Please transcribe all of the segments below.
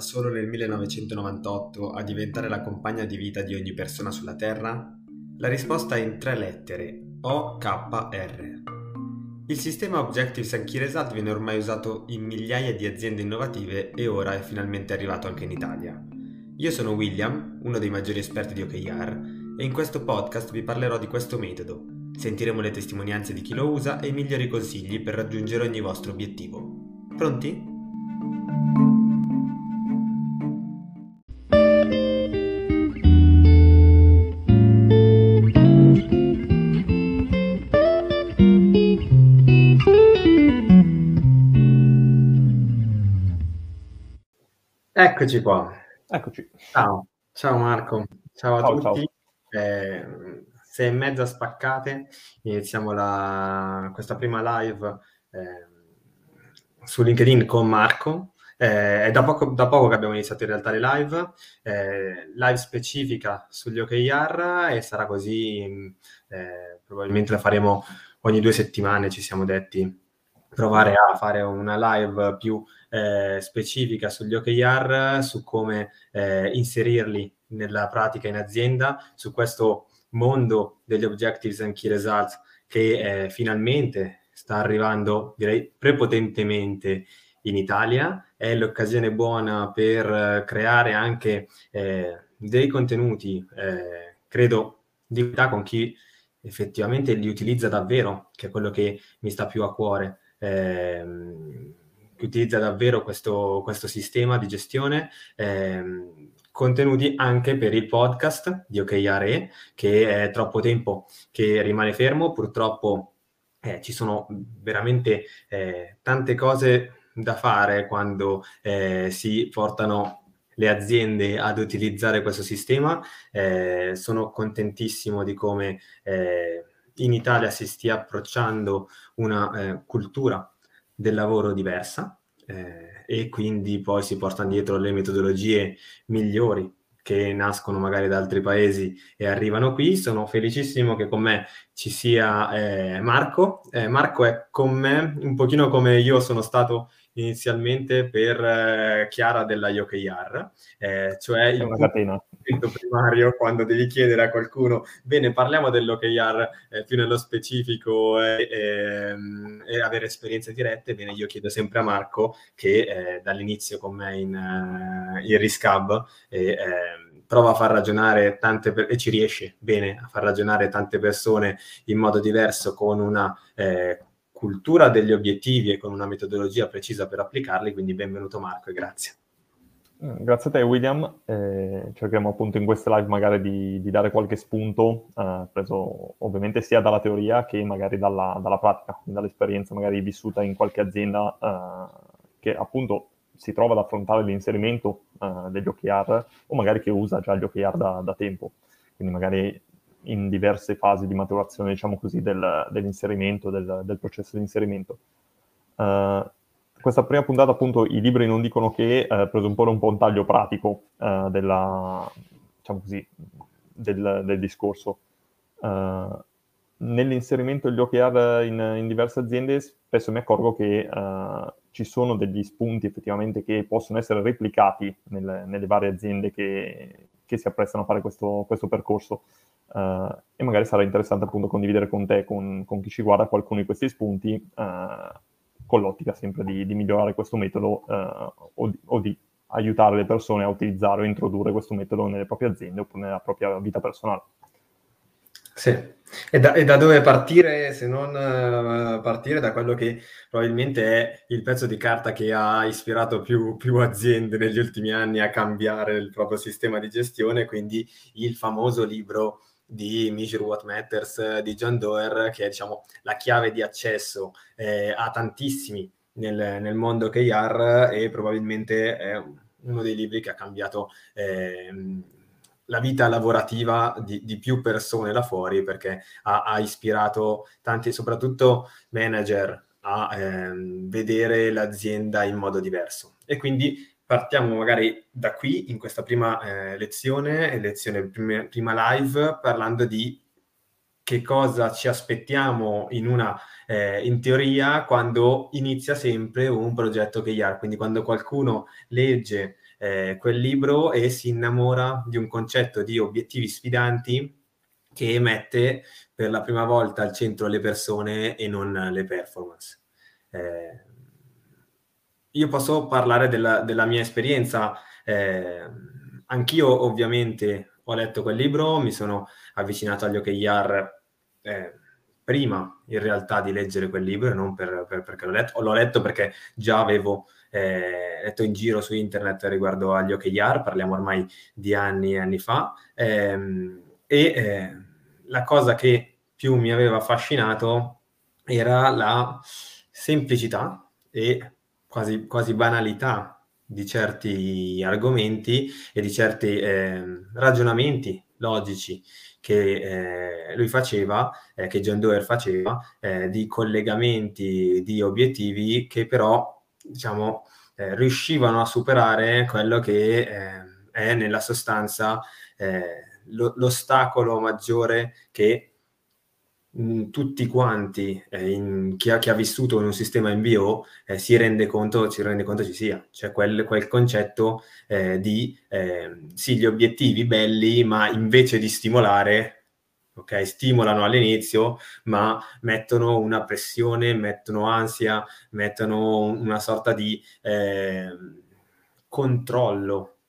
solo nel 1998, a diventare la compagna di vita di ogni persona sulla Terra? La risposta è in tre lettere, OKR. Il sistema Objectives and Key Result viene ormai usato in migliaia di aziende innovative e ora è finalmente arrivato anche in Italia. Io sono William, uno dei maggiori esperti di OKR, e in questo podcast vi parlerò di questo metodo. Sentiremo le testimonianze di chi lo usa e i migliori consigli per raggiungere ogni vostro obiettivo. Pronti? Eccoci qua. Eccoci. Ciao, ciao Marco, ciao a ciao, tutti. Ciao. Eh, sei e mezza spaccate, iniziamo la, questa prima live eh, su LinkedIn con Marco. Eh, è da poco, da poco, che abbiamo iniziato in realtà le live, eh, live specifica sugli OKR e sarà così, eh, probabilmente la faremo ogni due settimane, ci siamo detti, provare a fare una live più eh, specifica sugli OKR, su come eh, inserirli nella pratica in azienda, su questo mondo degli Objectives and Key Results che eh, finalmente sta arrivando, direi, prepotentemente in Italia. È l'occasione buona per eh, creare anche eh, dei contenuti, eh, credo, di qualità con chi effettivamente li utilizza davvero, che è quello che mi sta più a cuore. Eh, che utilizza davvero questo, questo, sistema di gestione, eh, contenuti anche per il podcast di OKRE, che è troppo tempo che rimane fermo, purtroppo eh, ci sono veramente eh, tante cose da fare quando eh, si portano le aziende ad utilizzare questo sistema. Eh, sono contentissimo di come eh, in Italia si stia approcciando una eh, cultura del lavoro diversa e quindi poi si portano dietro le metodologie migliori che nascono magari da altri paesi e arrivano qui. Sono felicissimo che con me ci sia eh, Marco. Eh, Marco è con me un pochino come io sono stato inizialmente per eh, Chiara della OKR, eh, cioè il punto primario quando devi chiedere a qualcuno, bene, parliamo dell'OKR eh, più nello specifico e, e, e, avere esperienze dirette, bene, io chiedo sempre a Marco che eh, dall'inizio con me in, uh, in Riscab e, ehm, prova a far ragionare tante per- e ci riesce bene a far ragionare tante persone in modo diverso con una eh, cultura degli obiettivi e con una metodologia precisa per applicarli, quindi benvenuto Marco e grazie. Mm, grazie a te William, eh, cercheremo appunto in queste live magari di, di dare qualche spunto, eh, preso ovviamente sia dalla teoria che magari dalla, dalla pratica, dall'esperienza magari vissuta in qualche azienda eh, che appunto si trova ad affrontare l'inserimento eh, degli OKR o magari che usa già gli OKR da, da tempo. Quindi magari in diverse fasi di maturazione, diciamo così, del, dell'inserimento, del, del, processo di inserimento. Uh, questa prima puntata, appunto, i libri non dicono che uh, presuppone un po' un taglio pratico uh, della, diciamo così, del, del discorso. Uh, nell'inserimento degli OKR in, in, diverse aziende spesso mi accorgo che ci sono degli spunti effettivamente che possono essere replicati nelle, nelle varie aziende che, che, si apprestano a fare questo, questo percorso. Uh, e magari sarà interessante appunto condividere con te, con, con chi ci guarda, qualcuno di questi spunti, uh, con l'ottica sempre di, di migliorare questo metodo uh, o, di, o, di, aiutare le persone a utilizzare o introdurre questo metodo nelle proprie aziende oppure nella propria vita personale. Sì, e da, e da dove partire se non partire da quello che probabilmente è il pezzo di carta che ha ispirato più, più, aziende negli ultimi anni a cambiare il proprio sistema di gestione, quindi il famoso libro di Measure What Matters di John Doerr, che è diciamo, la chiave di accesso eh, a tantissimi nel, nel, mondo KR e probabilmente è uno dei libri che ha cambiato eh, la vita lavorativa di, di, più persone là fuori perché ha, ha ispirato tanti, soprattutto manager, a eh, vedere l'azienda in modo diverso. E quindi partiamo magari da qui, in questa prima eh, lezione, lezione prima, prima live, parlando di che cosa ci aspettiamo in una eh, in teoria quando inizia sempre un progetto OKR, quindi quando qualcuno legge eh, quel libro e si innamora di un concetto di obiettivi sfidanti che mette per la prima volta al centro le persone e non le performance. Eh, io posso parlare della, della mia esperienza, eh, anch'io ovviamente ho letto quel libro, mi sono avvicinato agli OKR eh, prima in realtà di leggere quel libro non per, per, perché l'ho letto, l'ho letto perché già avevo eh, letto in giro su internet riguardo agli OKR, parliamo ormai di anni e anni fa, ehm, e eh, la cosa che più mi aveva affascinato era la semplicità e quasi, quasi banalità di certi argomenti e di certi eh, ragionamenti logici che eh, lui faceva, eh, che John Doerr faceva, eh, di collegamenti di obiettivi che però, diciamo, eh, riuscivano a superare quello che eh, è nella sostanza eh, lo, l'ostacolo maggiore che tutti quanti, in, chi, ha, chi, ha, vissuto in un sistema MBO, si rende conto, si rende conto ci sia, cioè quel, quel concetto di sì, gli obiettivi belli, ma invece di stimolare ok? Stimolano all'inizio, ma mettono una pressione, mettono ansia, mettono una sorta di eh, controllo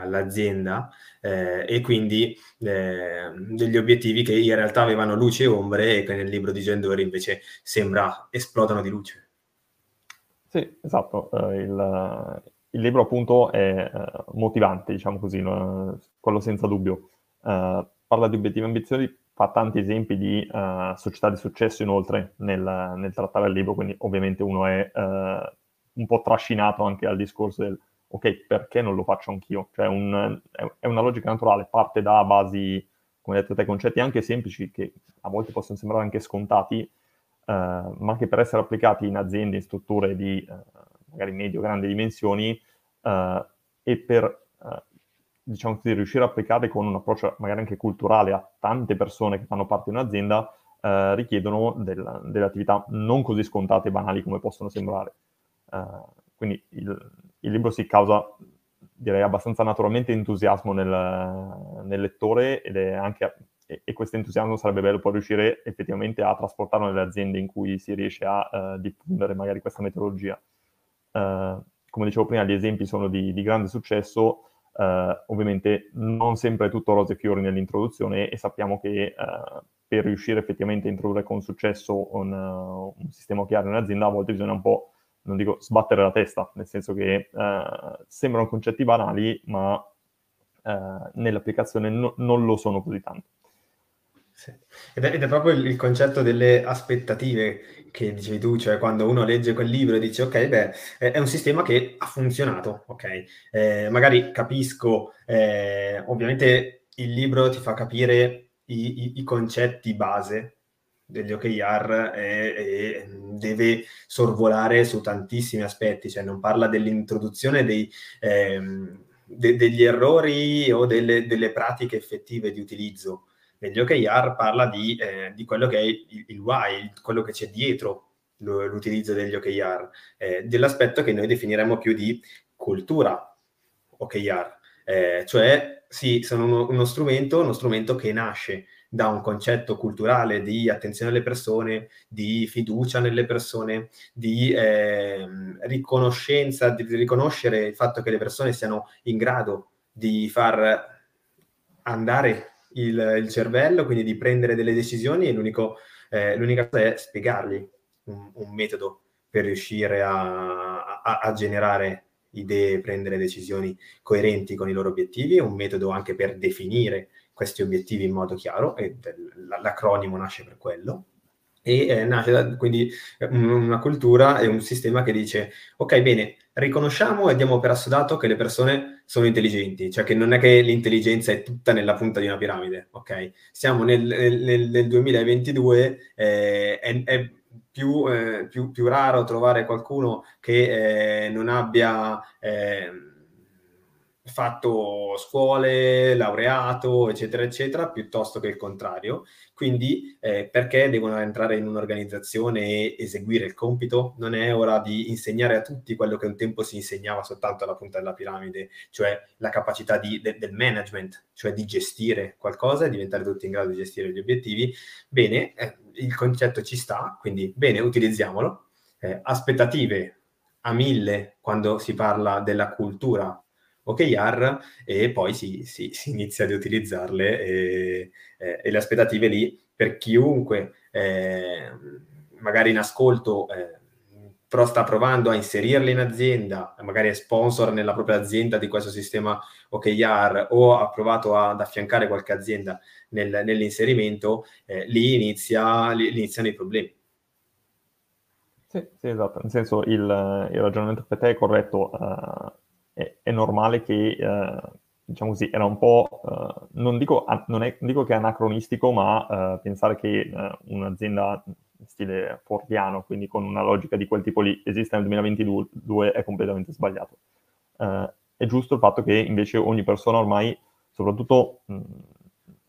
all'azienda eh, e quindi eh, degli obiettivi che in realtà avevano luce e ombre e che nel libro di Gendori invece sembra esplodano di luce. Sì, esatto. Uh, il, il, libro appunto è uh, motivante, diciamo così, no? quello senza dubbio. Uh, parla di obiettivi ambiziosi, fa tanti esempi di società di successo inoltre nel, nel, trattare il libro, quindi ovviamente uno è un po' trascinato anche al discorso del ok, perché non lo faccio anch'io? Cioè un, è una logica naturale, parte da basi, come detto te, concetti anche semplici che a volte possono sembrare anche scontati, uh, ma che per essere applicati in aziende, in strutture di magari medio-grandi dimensioni e per diciamo così, riuscire a applicare con un approccio magari anche culturale a tante persone che fanno parte di un'azienda, eh, richiedono del, delle attività non così scontate e banali come possono sembrare. Eh, quindi il, il, libro si causa, direi, abbastanza naturalmente entusiasmo nel, nel lettore ed è anche, e, e questo entusiasmo sarebbe bello poi riuscire effettivamente a trasportarlo nelle aziende in cui si riesce a uh, diffondere magari questa metodologia. Uh, come dicevo prima, gli esempi sono di, di grande successo, Uh, ovviamente non sempre è tutto rose e fiori nell'introduzione e sappiamo che uh, per riuscire effettivamente a introdurre con successo un, uh, un sistema chiaro in un'azienda a volte bisogna un po', non dico sbattere la testa, nel senso che sembrano concetti banali ma nell'applicazione no, non lo sono così tanto. Sì. Ed, è, ed, è, proprio il, il, concetto delle aspettative che dicevi tu, cioè quando uno legge quel libro e dice ok, beh, è, è un sistema che ha funzionato, ok? Eh, magari capisco, eh, ovviamente il libro ti fa capire i, i, i concetti base degli OKR e, e, deve sorvolare su tantissimi aspetti, cioè non parla dell'introduzione dei... Ehm, de, degli errori o delle, delle pratiche effettive di utilizzo, negli OKR parla di, eh, di quello che è il, il why, quello che c'è dietro l'utilizzo degli OKR, eh, dell'aspetto che noi definiremmo più di cultura OKR, eh, cioè sì, sono uno, uno, strumento, uno strumento che nasce da un concetto culturale di attenzione alle persone, di fiducia nelle persone, di eh, riconoscenza, di riconoscere il fatto che le persone siano in grado di far andare il, il cervello, quindi di prendere delle decisioni e eh, l'unica cosa è spiegargli un, un, metodo per riuscire a, a, a generare idee, prendere decisioni coerenti con i loro obiettivi, un metodo anche per definire questi obiettivi in modo chiaro, e l'acronimo nasce per quello, e eh, nasce da, quindi una cultura e un sistema che dice, ok, bene, riconosciamo e diamo per assodato che le persone sono intelligenti, cioè che non è che l'intelligenza è tutta nella punta di una piramide, ok? Siamo nel, nel, nel 2022, eh, è, è più, eh, più, più, raro trovare qualcuno che eh, non abbia ehm, fatto scuole, laureato, eccetera, eccetera, piuttosto che il contrario. Quindi eh, perché devono entrare in un'organizzazione e eseguire il compito? Non è ora di insegnare a tutti quello che un tempo si insegnava soltanto alla punta della piramide, cioè la capacità di, de, del management, cioè di gestire qualcosa e diventare tutti in grado di gestire gli obiettivi. Bene, eh, il concetto ci sta, quindi bene, utilizziamolo. Eh, aspettative a mille quando si parla della cultura OKR e poi si, si, si inizia ad utilizzarle e, e, le aspettative lì per chiunque eh, magari in ascolto eh, però sta provando a inserirle in azienda, magari è sponsor nella propria azienda di questo sistema OKR o ha provato ad affiancare qualche azienda nel, nell'inserimento, eh, lì, inizia, lì iniziano i problemi. Sì, sì, esatto, nel senso il, il ragionamento per te è corretto. Uh è, normale che, eh, diciamo così, era un po', eh, non, dico, non, è, dico, che è anacronistico, ma eh, pensare che eh, un'azienda stile fordiano, quindi con una logica di quel tipo lì, esista nel 2022 è completamente sbagliato. Eh, è giusto il fatto che invece ogni persona ormai, soprattutto mh,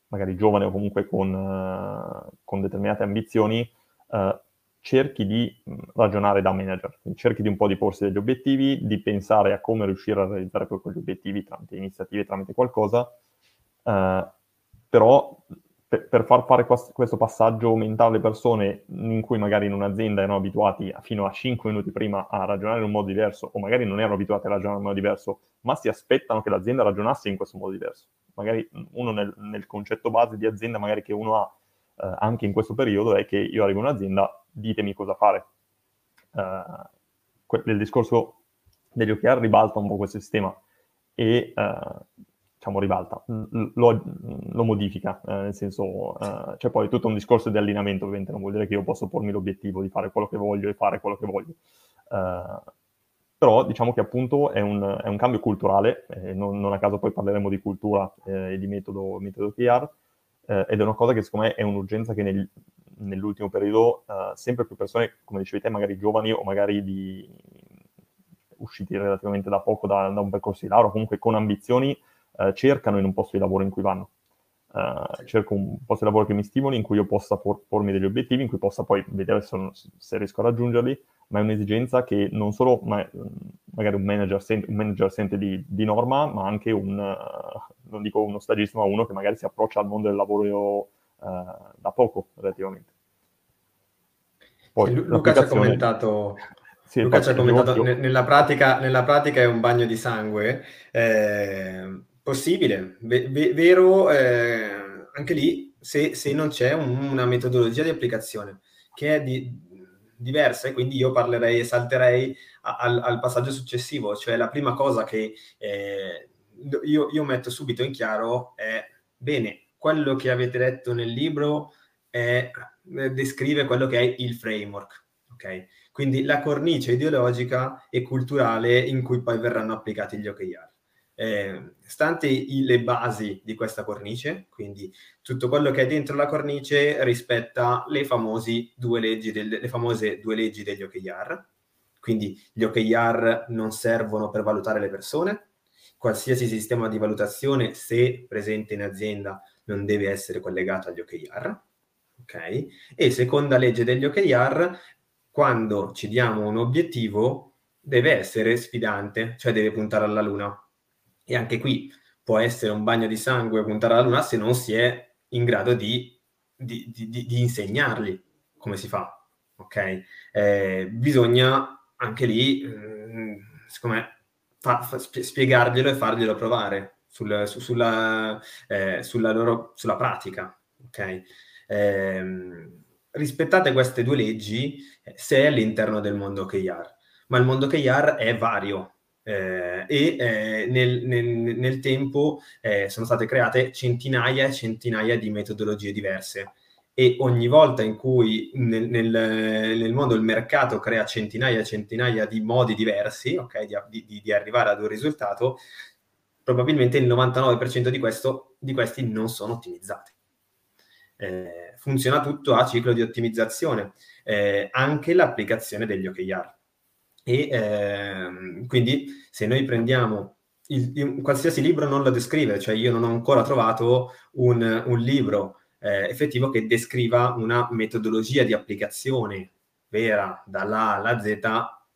magari giovane o comunque con, uh, con determinate ambizioni, uh, cerchi di ragionare da manager, cerchi di un po' di porsi degli obiettivi, di pensare a come riuscire a realizzare quegli obiettivi tramite iniziative, tramite qualcosa, eh, però per, per, far fare questo passaggio mentale alle persone in cui magari in un'azienda erano abituati fino a 5 minuti prima a ragionare in un modo diverso, o magari non erano abituati a ragionare in un modo diverso, ma si aspettano che l'azienda ragionasse in questo modo diverso. Magari uno nel, nel concetto base di azienda, magari che uno ha eh, anche in questo periodo, è che io arrivo in un'azienda, ditemi cosa fare. Uh, il discorso degli OKR ribalta un po' questo sistema e uh, diciamo ribalta, lo, lo modifica, uh, nel senso c'è poi tutto un discorso di allineamento, ovviamente non vuol dire che io posso pormi l'obiettivo di fare quello che voglio e fare quello che voglio. però diciamo che appunto è un, è un cambio culturale, non, non, a caso poi parleremo di cultura e di metodo, metodo OKR, ed è una cosa che secondo me è un'urgenza che nel, nell'ultimo periodo uh, sempre più persone, come dicevi te, magari giovani o magari di, usciti relativamente da poco da, da un percorso di laurea, comunque con ambizioni, uh, cercano in un posto di lavoro in cui vanno. Uh, cerco un posto di lavoro che mi stimoli, in cui io possa por- pormi degli obiettivi, in cui possa poi vedere se, se, riesco a raggiungerli, ma è un'esigenza che non solo ma, magari un manager, sente, un manager sente di, di, norma, ma anche un, uh, non dico uno stagista, ma uno che magari si approccia al mondo del lavoro uh, da poco relativamente. Poi, Lu- Luca ci ha commentato, sì, Luca ci ha commentato nella, pratica, nella, pratica, è un bagno di sangue, eh, possibile, v- v- vero, eh, anche lì se, se non c'è un, una metodologia di applicazione che è di, diversa e quindi io parlerei e salterei al, al, passaggio successivo, cioè la prima cosa che eh, io, io metto subito in chiaro è, bene, quello che avete letto nel libro è, eh, descrive quello che è il framework, ok? Quindi la cornice ideologica e culturale in cui poi verranno applicati gli OKR. Eh, stante i, le basi di questa cornice, quindi tutto quello che è dentro la cornice rispetta le, due del, le famose due leggi degli OKR, quindi gli OKR non servono per valutare le persone, qualsiasi sistema di valutazione, se presente in azienda, non deve essere collegato agli OKR. Ok? E seconda legge degli OKR, quando ci diamo un obiettivo, deve essere sfidante, cioè deve puntare alla luna. E anche qui può essere un bagno di sangue puntare alla luna se non si è in grado di, di, di, di insegnargli come si fa. Ok? Eh, bisogna anche lì, mh, mm, secondo fa, fa, spiegarglielo e farglielo provare sul, su, sulla, eh, sulla, loro, sulla pratica. Ok? Eh, rispettate queste due leggi eh, se è all'interno del mondo OKR, ma il mondo OKR è vario. Eh, e eh, nel, nel, nel, tempo eh, sono state create centinaia e centinaia di metodologie diverse e ogni volta in cui nel, nel, mondo il mercato crea centinaia e centinaia di modi diversi okay, di, di, di, arrivare ad un risultato, probabilmente il 99% di, questo, di questi non sono ottimizzati. Eh, funziona tutto a ciclo di ottimizzazione, eh, anche l'applicazione degli OKR. E ehm, quindi se noi prendiamo il, il, qualsiasi libro non lo descrive, cioè io non ho ancora trovato un, un libro eh, effettivo che descriva una metodologia di applicazione vera dalla A alla Z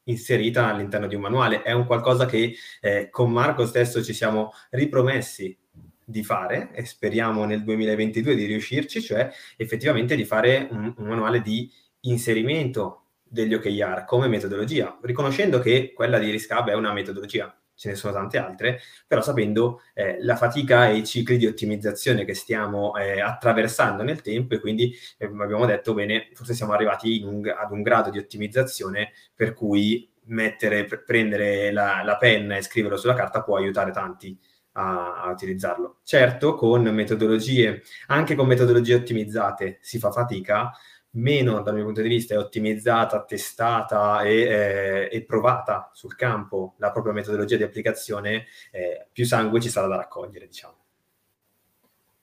inserita all'interno di un manuale. È un qualcosa che eh, con Marco stesso ci siamo ripromessi di fare e speriamo nel 2022 di riuscirci, cioè effettivamente di fare un, un manuale di inserimento degli OKR come metodologia, riconoscendo che quella di Riscab è una metodologia, ce ne sono tante altre, però sapendo eh, la fatica e i cicli di ottimizzazione che stiamo eh, attraversando nel tempo e quindi eh, abbiamo detto, bene, forse siamo arrivati un, ad un grado di ottimizzazione per cui mettere, prendere la, la penna e scriverlo sulla carta può aiutare tanti a, utilizzarlo. Certo, con metodologie, anche con metodologie ottimizzate si fa fatica, meno dal mio punto di vista è ottimizzata, testata e, eh, e provata sul campo la propria metodologia di applicazione, eh, più sangue ci sarà da raccogliere, diciamo.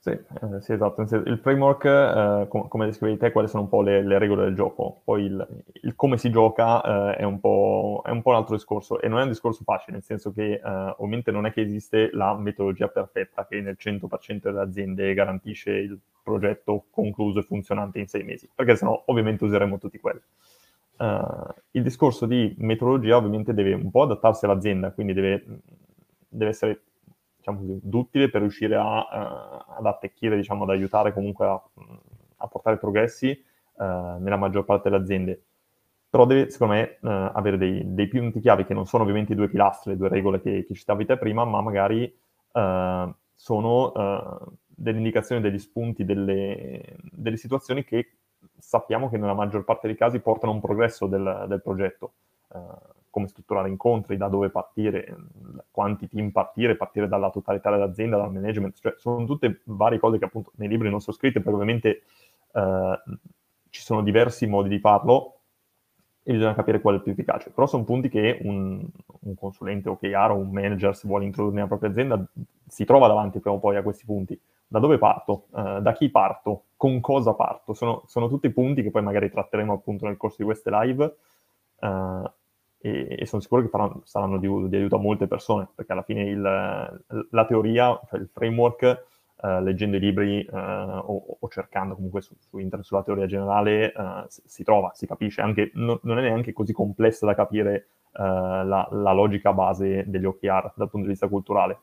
Sì, eh, sì, esatto. Il framework, eh, com- come descrivevi te, quali sono un po' le, le regole del gioco. Poi il, il come si gioca eh, è, un è, un po', un altro discorso e non è un discorso facile, nel senso che eh, ovviamente non è che esiste la metodologia perfetta che nel 100% delle aziende garantisce il progetto concluso e funzionante in sei mesi, perché sennò ovviamente useremo tutti quelli. Uh, il discorso di metodologia ovviamente deve un po' adattarsi all'azienda, quindi deve, deve essere diciamo così, duttile per riuscire a, uh, ad attecchire, diciamo, ad aiutare comunque a, a portare progressi uh, nella maggior parte delle aziende. Però deve, secondo me, uh, avere dei, dei, punti chiavi che non sono ovviamente i due pilastri, le due regole che, che citavi te prima, ma magari sono delle indicazioni, degli spunti, delle, delle, situazioni che sappiamo che nella maggior parte dei casi portano a un progresso del, del progetto come strutturare incontri, da dove partire, quanti team partire, partire dalla totalità dell'azienda, dal management, cioè sono tutte varie cose che appunto nei libri non sono scritte perché ovviamente eh, ci sono diversi modi di farlo e bisogna capire qual è il più efficace. Però sono punti che un, un consulente OKR o un manager, se vuole introdurre nella propria azienda, si trova davanti prima o poi a questi punti. Da dove parto? Uh, da chi parto? Con cosa parto? Sono, sono, tutti punti che poi magari tratteremo appunto nel corso di queste live. Uh, e, e sono sicuro che faranno, saranno di, di, aiuto a molte persone, perché alla fine il, la teoria, cioè il framework, eh, leggendo i libri eh, o, o, cercando comunque su, su, internet sulla teoria generale, eh, si trova, si capisce, anche, no, non è neanche così complessa da capire eh, la, la, logica base degli OKR dal punto di vista culturale.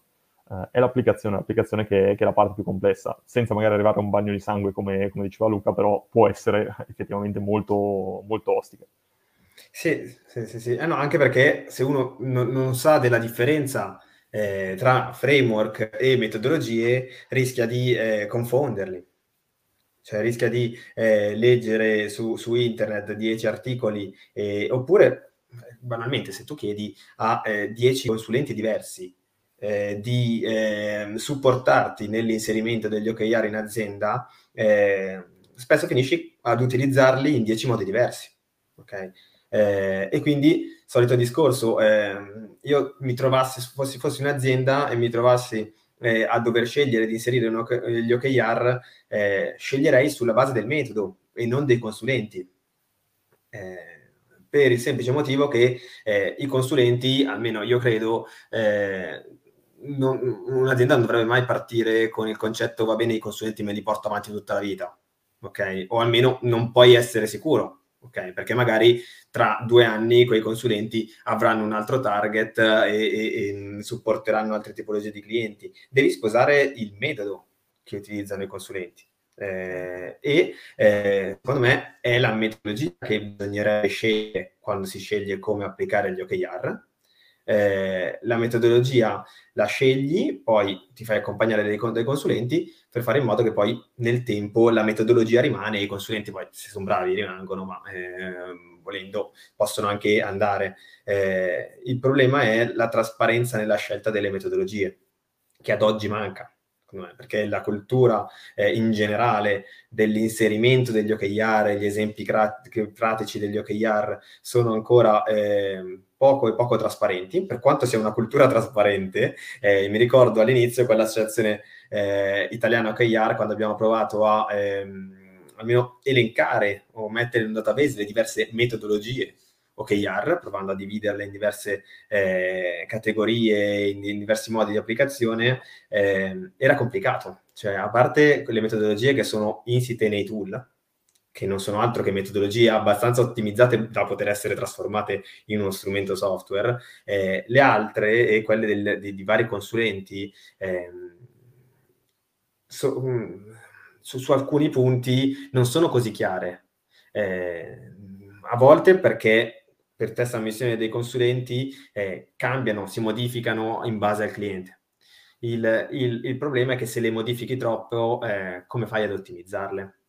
Uh, è l'applicazione, l'applicazione che, che, è la parte più complessa, senza magari arrivare a un bagno di sangue come, come diceva Luca, però può essere effettivamente molto, molto ostica. Sì, sì, sì, sì. Eh no, anche perché se uno non, non sa della differenza eh, tra framework e metodologie, rischia di eh, confonderli. Cioè rischia di eh, leggere su, su, internet 10 articoli, oppure banalmente se tu chiedi a 10 eh, consulenti diversi eh, di ehm, supportarti nell'inserimento degli OKR in azienda, eh, spesso finisci ad utilizzarli in 10 modi diversi. Okay? Eh, e quindi, solito discorso, eh, io mi trovassi, fossi, fossi un'azienda e mi trovassi eh, a dover scegliere di inserire un, gli OKR, eh, sceglierei sulla base del metodo e non dei consulenti. Eh, per il semplice motivo che eh, i consulenti, almeno io credo, non, un'azienda non dovrebbe mai partire con il concetto va bene i consulenti me li porto avanti tutta la vita, ok? O almeno non puoi essere sicuro ok? Perché magari tra due anni quei consulenti avranno un altro target e, e, e supporteranno altre tipologie di clienti. Devi sposare il metodo che utilizzano i consulenti. Eh, e eh, secondo me è la metodologia che bisognerebbe scegliere quando si sceglie come applicare gli OKR eh, la metodologia la scegli, poi ti fai accompagnare dai, dai, consulenti per fare in modo che poi nel tempo la metodologia rimane e i consulenti poi se sono bravi rimangono, ma eh, volendo possono anche andare. Eh, il problema è la trasparenza nella scelta delle metodologie, che ad oggi manca perché la cultura eh, in generale dell'inserimento degli OKR, gli esempi pratici degli OKR sono ancora eh, poco e poco trasparenti, per quanto sia una cultura trasparente, eh, mi ricordo all'inizio quell'associazione eh, italiana OKR quando abbiamo provato a ehm, almeno elencare o mettere in un database le diverse metodologie OKR, provando a dividerle in diverse eh, categorie, in, in, diversi modi di applicazione, eh, era complicato. Cioè, a parte quelle metodologie che sono insite nei tool, che non sono altro che metodologie abbastanza ottimizzate da poter essere trasformate in uno strumento software, eh, le altre e quelle del, di, di, vari consulenti eh, so, mm, su, su, alcuni punti non sono così chiare. Eh, a volte perché per testa missione dei consulenti eh, cambiano, si modificano in base al cliente. Il, il, il, problema è che se le modifichi troppo, eh, come fai ad ottimizzarle?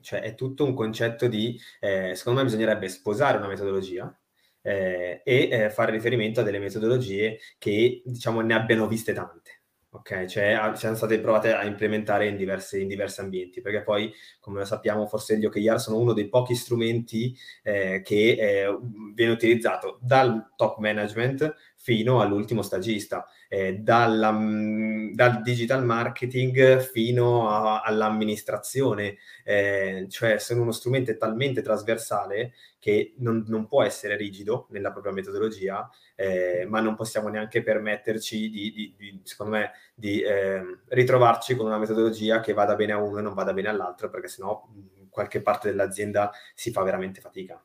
Cioè è tutto un concetto di, eh, secondo me bisognerebbe sposare una metodologia eh, e eh, fare riferimento a delle metodologie che diciamo ne abbiano viste tante ok? Cioè siamo state provate a implementare in diversi, in diversi, ambienti, perché poi, come sappiamo, forse gli OKR sono uno dei pochi strumenti eh, che eh, viene utilizzato dal top management fino all'ultimo stagista, eh, dalla, mm, dal digital marketing fino a, all'amministrazione, eh, cioè sono uno strumento talmente trasversale che non, non può essere rigido nella propria metodologia, eh, ma non possiamo neanche permetterci di, di, di secondo me, di ehm, ritrovarci con una metodologia che vada bene a uno e non vada bene all'altro, perché sennò in qualche parte dell'azienda si fa veramente fatica.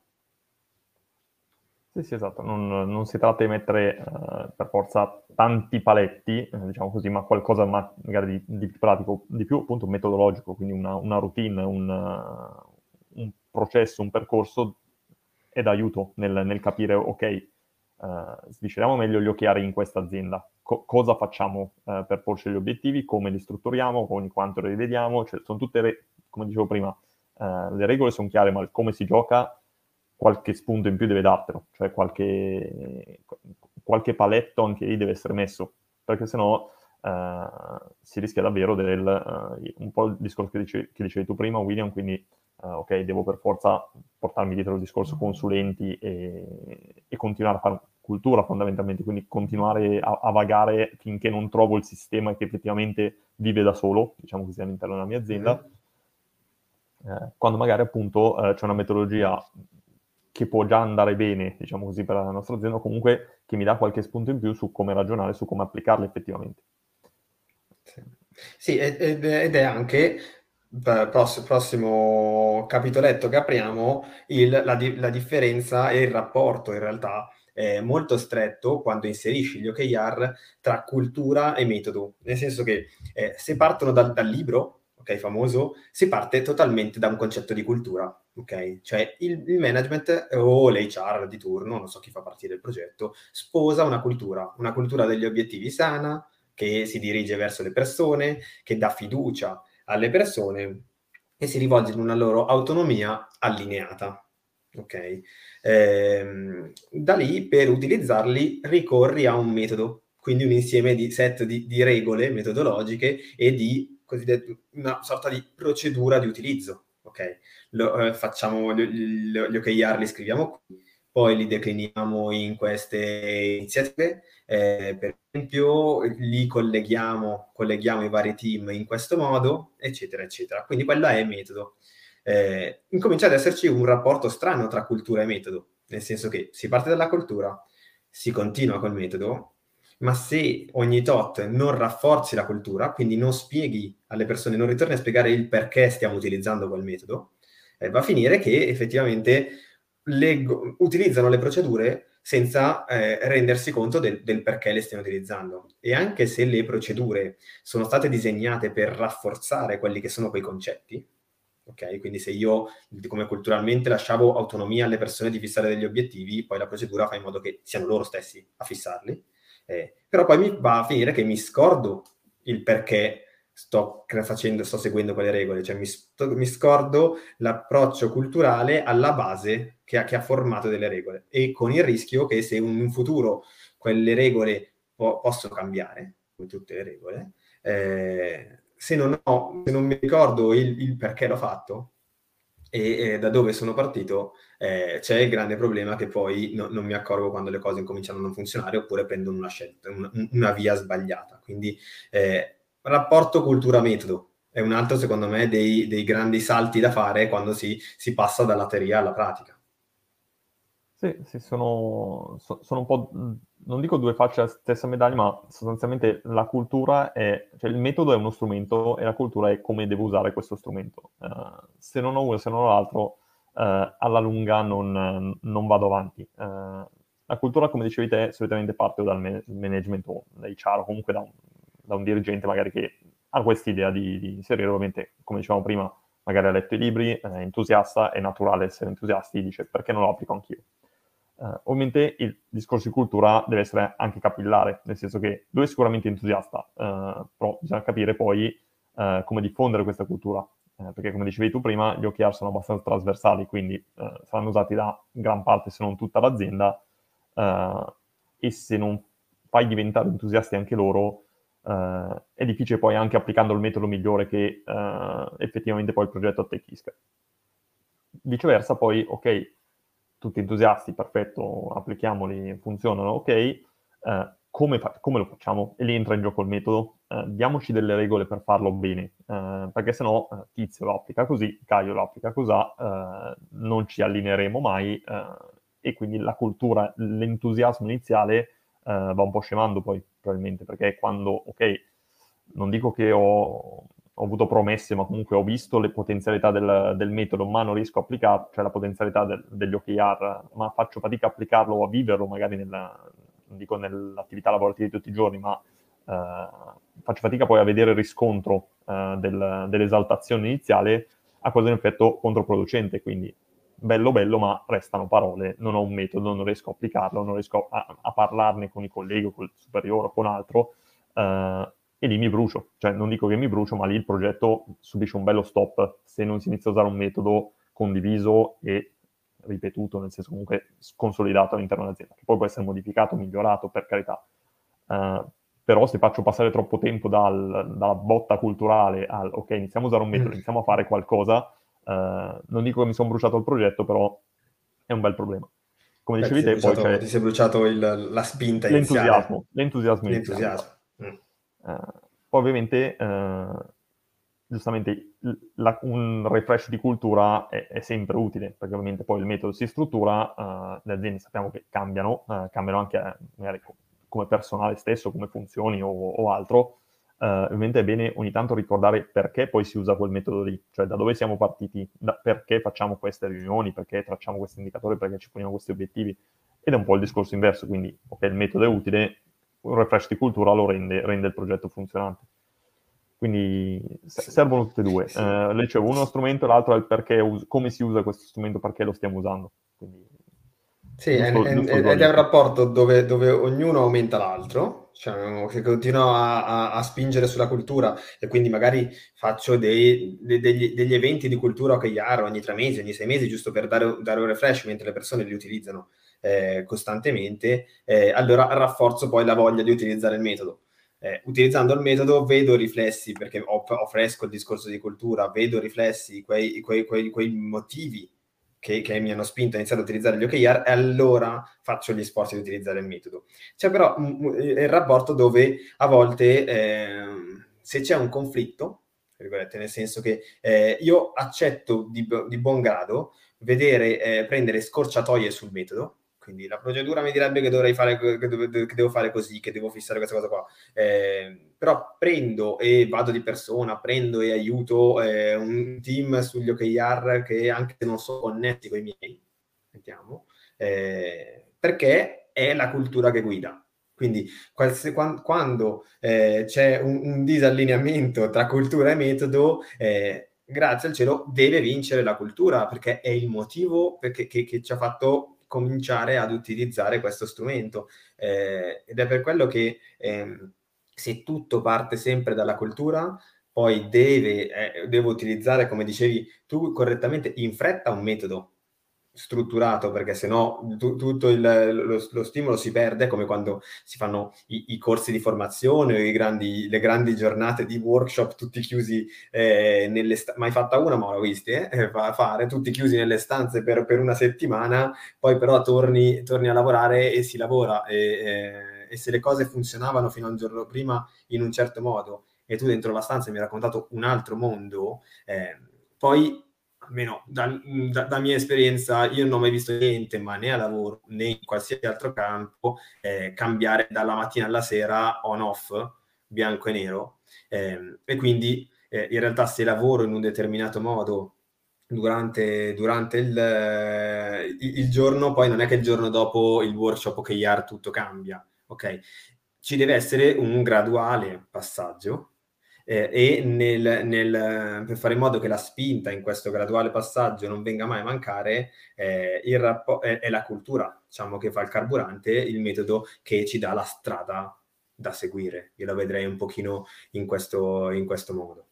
Sì, sì, esatto, non, non si tratta di mettere uh, per forza tanti paletti, eh, diciamo così, ma qualcosa ma, magari di, di, pratico, di più appunto metodologico, quindi una, una routine, un, uh, un, processo, un percorso è d'aiuto nel, nel capire, ok, uh, svisceriamo meglio gli occhiali in questa azienda, Co- cosa facciamo per porci gli obiettivi, come li strutturiamo, ogni quanto li rivediamo, cioè sono tutte, re- come dicevo prima, le regole sono chiare, ma come si gioca qualche spunto in più deve dartelo, cioè qualche, qualche paletto anche lì deve essere messo, perché sennò eh, si rischia davvero del, uh, un po' il discorso che, dice, che, dicevi tu prima, William, quindi uh, ok, devo per forza portarmi dietro il discorso consulenti e, e continuare a fare cultura fondamentalmente, quindi continuare a, a, vagare finché non trovo il sistema che effettivamente vive da solo, diciamo così all'interno della mia azienda, eh, quando magari appunto eh, c'è una metodologia che può già andare bene, diciamo così, per la nostra azienda, o comunque che mi dà qualche spunto in più su come ragionare, su come applicarle effettivamente. Sì, sì ed, è anche prossimo, prossimo capitoletto che apriamo il, la, la, differenza e il rapporto in realtà è molto stretto quando inserisci gli OKR tra cultura e metodo, nel senso che eh, se partono dal, dal libro, ok, famoso, si parte totalmente da un concetto di cultura ok? Cioè il, il management o l'HR di turno, non so chi fa partire il progetto, sposa una cultura, una cultura degli obiettivi sana, che si dirige verso le persone, che dà fiducia alle persone e si rivolge in una loro autonomia allineata. Ok? Ehm, da lì per utilizzarli ricorri a un metodo, quindi un insieme di set di, di regole metodologiche e di una sorta di procedura di utilizzo ok, lo, eh, facciamo gli, gli OKR, li scriviamo qui, poi li decliniamo in queste iniziative, eh, per esempio li colleghiamo, colleghiamo i vari team in questo modo, eccetera, eccetera. Quindi quello è il metodo. Eh, incomincia ad esserci un rapporto strano tra cultura e metodo, nel senso che si parte dalla cultura, si continua col metodo, ma se ogni tot non rafforzi la cultura, quindi non spieghi alle persone, non ritorni a spiegare il perché stiamo utilizzando quel metodo, eh, va a finire che effettivamente leggo, utilizzano le procedure senza eh, rendersi conto del, del, perché le stiano utilizzando. E anche se le procedure sono state disegnate per rafforzare quelli che sono quei concetti, ok? Quindi se io, come culturalmente, lasciavo autonomia alle persone di fissare degli obiettivi, poi la procedura fa in modo che siano loro stessi a fissarli, eh, però poi mi va a finire che mi scordo il perché sto facendo, sto seguendo quelle regole, cioè mi, sto, mi scordo l'approccio culturale alla base che ha, che ha, formato delle regole e con il rischio che se in un futuro quelle regole po- possono cambiare, come tutte le regole, eh, se, non ho, se non mi ricordo il, il perché l'ho fatto, e, e da dove sono partito eh, c'è il grande problema che poi no, non mi accorgo quando le cose incominciano a non funzionare oppure prendono una scelta, una, una via sbagliata. Quindi eh, rapporto cultura-metodo è un altro, secondo me, dei, dei grandi salti da fare quando si, si passa dalla teoria alla pratica. Sì, sì, sono, so- sono un po', non dico due facce della stessa medaglia, ma sostanzialmente la cultura è, cioè il metodo è uno strumento e la cultura è come devo usare questo strumento. Uh, se non ho uno, se non ho l'altro, uh, alla lunga non, non vado avanti. Uh, la cultura, come dicevi te, solitamente parte dal man- management o da HR o comunque da un, da un dirigente magari che ha questa idea di, di inserire, ovviamente, come dicevamo prima, magari ha letto i libri, è entusiasta, è naturale essere entusiasti, dice perché non lo applico anch'io. Uh, ovviamente il discorso di cultura deve essere anche capillare, nel senso che lui è sicuramente entusiasta, uh, però bisogna capire poi uh, come diffondere questa cultura, perché come dicevi tu prima, gli OKR sono abbastanza trasversali, quindi saranno usati da gran parte, se non tutta l'azienda, e se non fai diventare entusiasti anche loro, è difficile poi anche applicando il metodo migliore che effettivamente poi il progetto attecchisca. Viceversa poi, ok, tutti entusiasti, perfetto, applichiamoli, funzionano, ok, eh, come, fa- come, lo facciamo? E lì entra in gioco il metodo, eh, diamoci delle regole per farlo bene, eh, perché sennò eh, Tizio lo applica così, Caio lo applica così, eh, non ci allineeremo mai eh, e quindi la cultura, l'entusiasmo iniziale va un po' scemando poi probabilmente, perché quando, ok, non dico che ho ho avuto promesse, ma comunque ho visto le potenzialità del, del metodo, ma non riesco a applicarlo, cioè la potenzialità del, degli OKR, ma faccio fatica a applicarlo o a viverlo magari nella, dico nell'attività lavorativa di tutti i giorni, ma eh, faccio fatica poi a vedere il riscontro eh, del, dell'esaltazione iniziale, a cosa in effetto controproducente, quindi bello bello, ma restano parole, non ho un metodo, non riesco a applicarlo, non riesco a, a parlarne con i colleghi, con il superiore o con altro, eh, e lì mi brucio. Cioè, non dico che mi brucio, ma lì il progetto subisce un bello stop se non si inizia a usare un metodo condiviso e ripetuto, nel senso comunque consolidato all'interno dell'azienda, che poi può essere modificato, migliorato, per carità. Uh, però se faccio passare troppo tempo dal, dalla botta culturale al ok, iniziamo a usare un metodo, mm. iniziamo a fare qualcosa, uh, non dico che mi sono bruciato il progetto, però è un bel problema. Come dicevi te, poi c'è... Ti sei bruciato il, la spinta l'entusiasmo, iniziale. L'entusiasmo, l'entusiasmo. l'entusiasmo. Mm. Uh, poi ovviamente, uh, giustamente, la, un refresh di cultura è, è, sempre utile, perché ovviamente poi il metodo si struttura, uh, le aziende sappiamo che cambiano, cambiano anche magari come personale stesso, come funzioni o, o altro, ovviamente è bene ogni tanto ricordare perché poi si usa quel metodo lì, cioè da dove siamo partiti, da, perché facciamo queste riunioni, perché tracciamo questi indicatori, perché ci poniamo questi obiettivi. Ed è un po' il discorso inverso, quindi ok, il metodo è utile, un refresh di cultura lo rende, rende il progetto funzionante. Quindi servono tutte e due. Sì. Eh, lei diceva, uno strumento e l'altro è il perché, us- come si usa questo strumento, perché lo stiamo usando. Quindi, sì, giusto, è, giusto ed è un rapporto dove, dove, ognuno aumenta l'altro, cioè che continuo a, a, a, spingere sulla cultura e quindi magari faccio dei, de, degli, degli, eventi di cultura OKR ogni tre mesi, ogni sei mesi, giusto per dare, dare un refresh mentre le persone li utilizzano eh, costantemente, eh, allora rafforzo poi la voglia di utilizzare il metodo. Eh, utilizzando il metodo vedo riflessi, perché ho, ho, fresco il discorso di cultura, vedo riflessi quei, quei, quei, quei motivi che, che, mi hanno spinto a iniziare a utilizzare gli OKR e allora faccio gli sforzi di utilizzare il metodo. C'è però il rapporto dove a volte eh, se c'è un conflitto, nel senso che eh, io accetto di, di, buon grado vedere, eh, prendere scorciatoie sul metodo, quindi la procedura mi direbbe che dovrei fare, che, devo, che devo fare così, che devo fissare questa cosa qua. Eh, però prendo e vado di persona, prendo e aiuto eh, un team sugli OKR che anche se non sono connessi con i miei, mettiamo, eh, perché è la cultura che guida. Quindi quando, quando eh, c'è un, un, disallineamento tra cultura e metodo, eh, grazie al cielo deve vincere la cultura, perché è il motivo perché, che, che ci ha fatto cominciare ad utilizzare questo strumento. Eh, ed è per quello che eh, se tutto parte sempre dalla cultura, poi deve, eh, devo utilizzare, come dicevi tu correttamente, in fretta un metodo strutturato perché sennò tu, tutto il, lo, lo, stimolo si perde come quando si fanno i, i corsi di formazione grandi, le grandi giornate di workshop tutti chiusi eh, nelle stanze mai fatta una ma l'ho visti eh, fare tutti chiusi nelle stanze per, per, una settimana poi però torni, torni a lavorare e si lavora e, eh, e se le cose funzionavano fino a un giorno prima in un certo modo e tu dentro la stanza mi hai raccontato un altro mondo eh, poi almeno da, da, da, mia esperienza, io non ho mai visto niente, ma né a lavoro né in qualsiasi altro campo, eh, cambiare dalla mattina alla sera on-off, bianco e nero. Eh, e quindi eh, in realtà se lavoro in un determinato modo durante, durante il, il, il, giorno, poi non è che il giorno dopo il workshop OKR tutto cambia, ok? Ci deve essere un graduale passaggio eh, e nel, nel, per fare in modo che la spinta in questo graduale passaggio non venga mai a mancare, eh, rappo- è, è, la cultura, diciamo, che fa il carburante, il metodo che ci dà la strada da seguire. Io la vedrei un pochino in questo, in questo modo.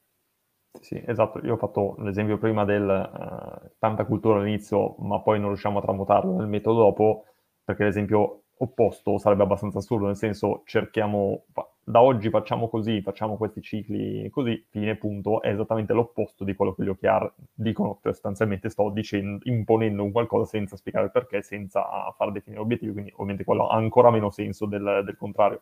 Sì, esatto. Io ho fatto l'esempio prima del uh, tanta cultura all'inizio, ma poi non riusciamo a tramutarlo nel metodo dopo, perché l'esempio opposto sarebbe abbastanza assurdo, nel senso cerchiamo, da oggi facciamo così, facciamo questi cicli così, fine punto, è esattamente l'opposto di quello che gli OKR dicono, cioè sostanzialmente sto dicendo, imponendo un qualcosa senza spiegare il perché, senza far definire obiettivi, quindi ovviamente quello ha ancora meno senso del, del contrario.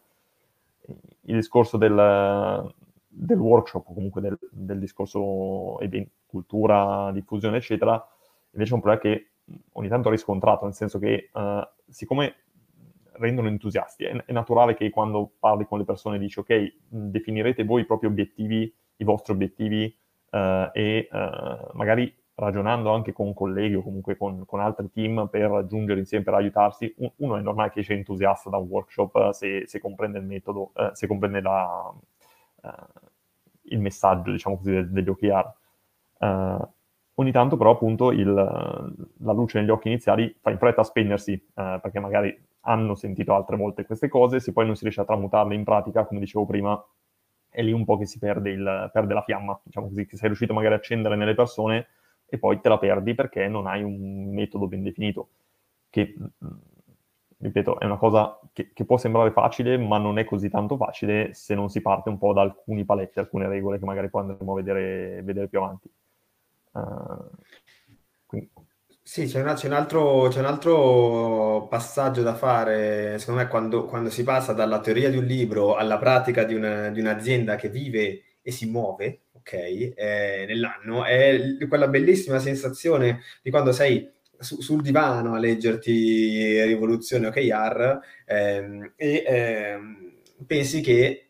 Il discorso del, del workshop, o comunque del, del discorso event, cultura, diffusione, eccetera, invece è un problema che ogni tanto ho riscontrato, nel senso che uh, siccome rendono entusiasti. È, è, naturale che quando parli con le persone dici ok, definirete voi i propri obiettivi, i vostri obiettivi uh, e uh, magari ragionando anche con colleghi o comunque con, con, altri team per raggiungere insieme, per aiutarsi. Uno è normale che esce entusiasta da un workshop uh, se, se, comprende il metodo, se comprende la, il messaggio, diciamo così, degli OKR. Ogni tanto però appunto il, la luce negli occhi iniziali fa in fretta a spegnersi, eh, perché magari hanno sentito altre volte queste cose, se poi non si riesce a tramutarle in pratica, come dicevo prima, è lì un po' che si perde, il, perde la fiamma, diciamo così, che sei riuscito magari a accendere nelle persone e poi te la perdi perché non hai un metodo ben definito, che, ripeto, è una cosa che, che può sembrare facile, ma non è così tanto facile se non si parte un po' da alcuni paletti, alcune regole che magari poi andremo a vedere, vedere più avanti. Uh, sì, c'è, una, c'è, un altro, c'è, un altro, passaggio da fare, secondo me, quando, quando, si passa dalla teoria di un libro alla pratica di, una, di un'azienda che vive e si muove, ok, eh, nell'anno, è quella bellissima sensazione di quando sei su, sul divano a leggerti Rivoluzione OKR ehm, e ehm, pensi che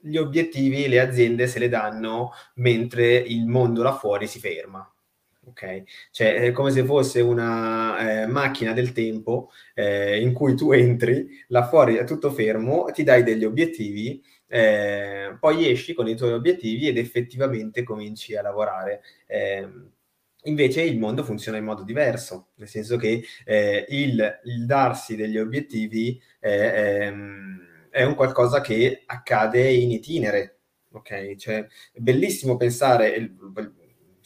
gli obiettivi le aziende se le danno mentre il mondo là fuori si ferma ok? Cioè è come se fosse una eh, macchina del tempo eh, in cui tu entri, là fuori è tutto fermo, ti dai degli obiettivi, eh, poi esci con i tuoi obiettivi ed effettivamente cominci a lavorare. Ehm, invece il mondo funziona in modo diverso, nel senso che eh, il, il, darsi degli obiettivi ehm, è un qualcosa che accade in itinere, ok? Cioè, è bellissimo pensare,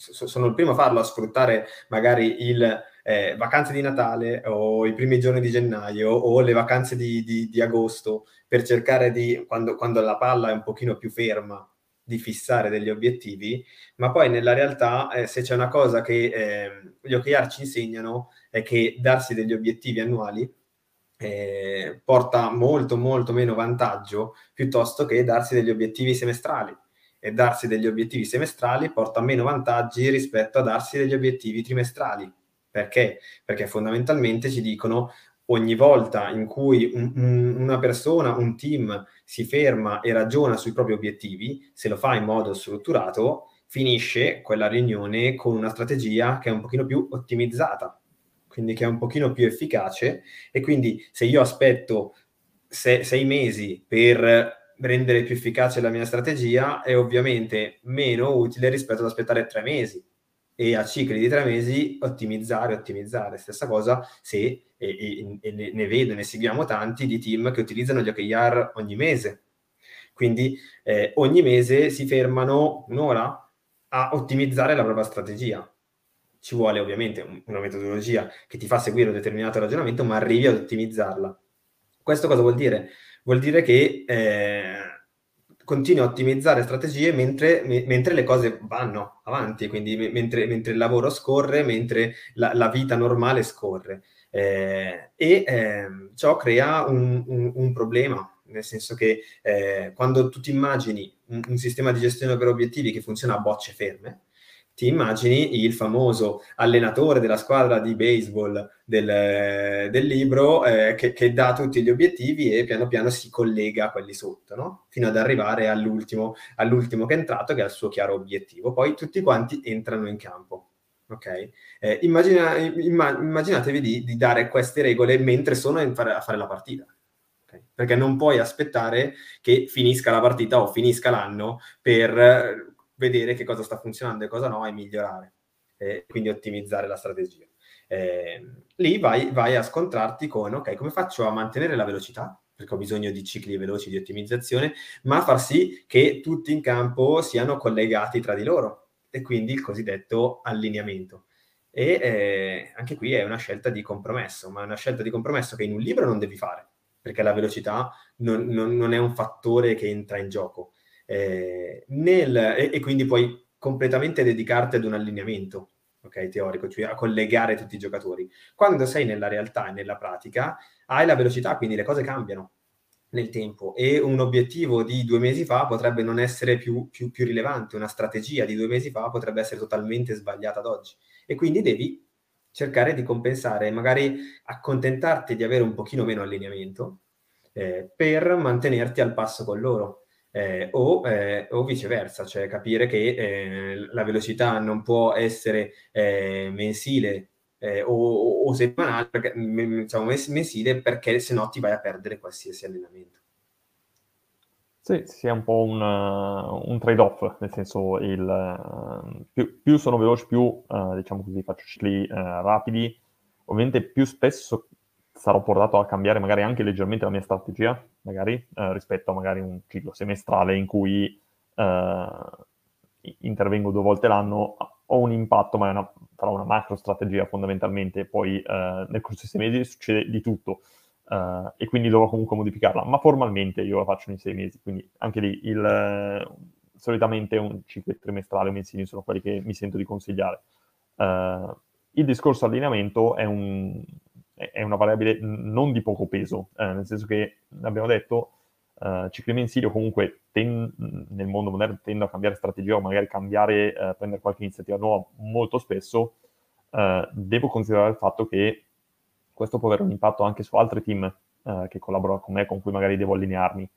sono il primo a farlo, a sfruttare magari il eh, vacanze di Natale o i primi giorni di gennaio o le vacanze di, di, di agosto per cercare di, quando, quando, la palla è un pochino più ferma, di fissare degli obiettivi, ma poi nella realtà eh, se c'è una cosa che eh, gli OKR ci insegnano è che darsi degli obiettivi annuali eh, porta molto molto meno vantaggio piuttosto che darsi degli obiettivi semestrali e darsi degli obiettivi semestrali porta meno vantaggi rispetto a darsi degli obiettivi trimestrali. Perché? Perché fondamentalmente ci dicono ogni volta in cui un, un, una persona, un team si ferma e ragiona sui propri obiettivi, se lo fa in modo strutturato, finisce quella riunione con una strategia che è un pochino più ottimizzata, quindi che è un pochino più efficace e quindi se io aspetto se, sei mesi per rendere più efficace la mia strategia è ovviamente meno utile rispetto ad aspettare tre mesi e a cicli di tre mesi ottimizzare, ottimizzare. Stessa cosa se e, e, ne vedo, ne seguiamo tanti di team che utilizzano gli OKR ogni mese. Quindi eh, ogni mese si fermano un'ora a ottimizzare la propria strategia. Ci vuole ovviamente una metodologia che ti fa seguire un determinato ragionamento, ma arrivi ad ottimizzarla. Questo cosa vuol dire? Vuol dire che eh, continui a ottimizzare strategie mentre, me, mentre, le cose vanno avanti, quindi me, mentre, mentre, il lavoro scorre, mentre la, la vita normale scorre. Eh, e eh, ciò crea un, un, un, problema, nel senso che eh, quando tu ti immagini un, un, sistema di gestione per obiettivi che funziona a bocce ferme, ti immagini il famoso allenatore della squadra di baseball del, del libro eh, che, che, dà tutti gli obiettivi e piano piano si collega a quelli sotto, no? fino ad arrivare all'ultimo, all'ultimo che è entrato, che ha il suo chiaro obiettivo. Poi tutti quanti entrano in campo. Ok? Eh, immagina, imma, immaginatevi di, di, dare queste regole mentre sono fare, a fare la partita. Perché non puoi aspettare che finisca la partita o finisca l'anno per vedere che cosa sta funzionando e cosa no e migliorare. E quindi ottimizzare la strategia. Eh, lì vai, vai, a scontrarti con, ok, come faccio a mantenere la velocità? Perché ho bisogno di cicli veloci di ottimizzazione, ma far sì che tutti in campo siano collegati tra di loro e quindi il cosiddetto allineamento. E eh, anche qui è una scelta di compromesso, ma è una scelta di compromesso che in un libro non devi fare, perché la velocità non, non, non è un fattore che entra in gioco. Eh, nel, e, e, quindi puoi completamente dedicarti ad un allineamento okay, teorico, cioè a collegare tutti i giocatori. Quando sei nella realtà e nella pratica, hai la velocità, quindi le cose cambiano nel tempo. E un obiettivo di due mesi fa potrebbe non essere più, più, più rilevante, una strategia di due mesi fa potrebbe essere totalmente sbagliata ad oggi. E quindi devi cercare di compensare, magari accontentarti di avere un pochino meno allineamento eh, per mantenerti al passo con loro eh, o, eh, o, viceversa, cioè capire che eh, la velocità non può essere eh, mensile eh, o, o, settimanale, perché, diciamo mensile, perché se no ti vai a perdere qualsiasi allenamento. Sì, è un po' un, uh, un trade-off, nel senso il, uh, più, più, sono veloce, più, uh, diciamo così, faccio cicli rapidi, ovviamente più spesso sarò portato a cambiare magari anche leggermente la mia strategia, magari, rispetto a magari un ciclo semestrale in cui intervengo due volte l'anno, ho un impatto, ma una, farò una macro strategia fondamentalmente, poi nel corso di sei mesi succede di tutto Uh, e quindi dovrò comunque modificarla, ma formalmente io la faccio in sei mesi, quindi anche lì il, solitamente un ciclo trimestrale o mensili sono quelli che mi sento di consigliare. Uh, il discorso allineamento è, un, è, una variabile non di poco peso, nel senso che abbiamo detto cicli mensili comunque ten, nel mondo moderno tendo a cambiare strategia o magari cambiare, prendere qualche iniziativa nuova molto spesso, devo considerare il fatto che questo può avere un impatto anche su altri team eh, che collaborano con me, con cui magari devo allinearmi.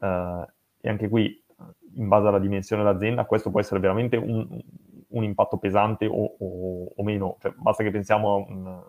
Eh, e anche qui, in base alla dimensione dell'azienda, questo può essere veramente un, un impatto pesante o, o, o meno. Cioè, basta che pensiamo a un,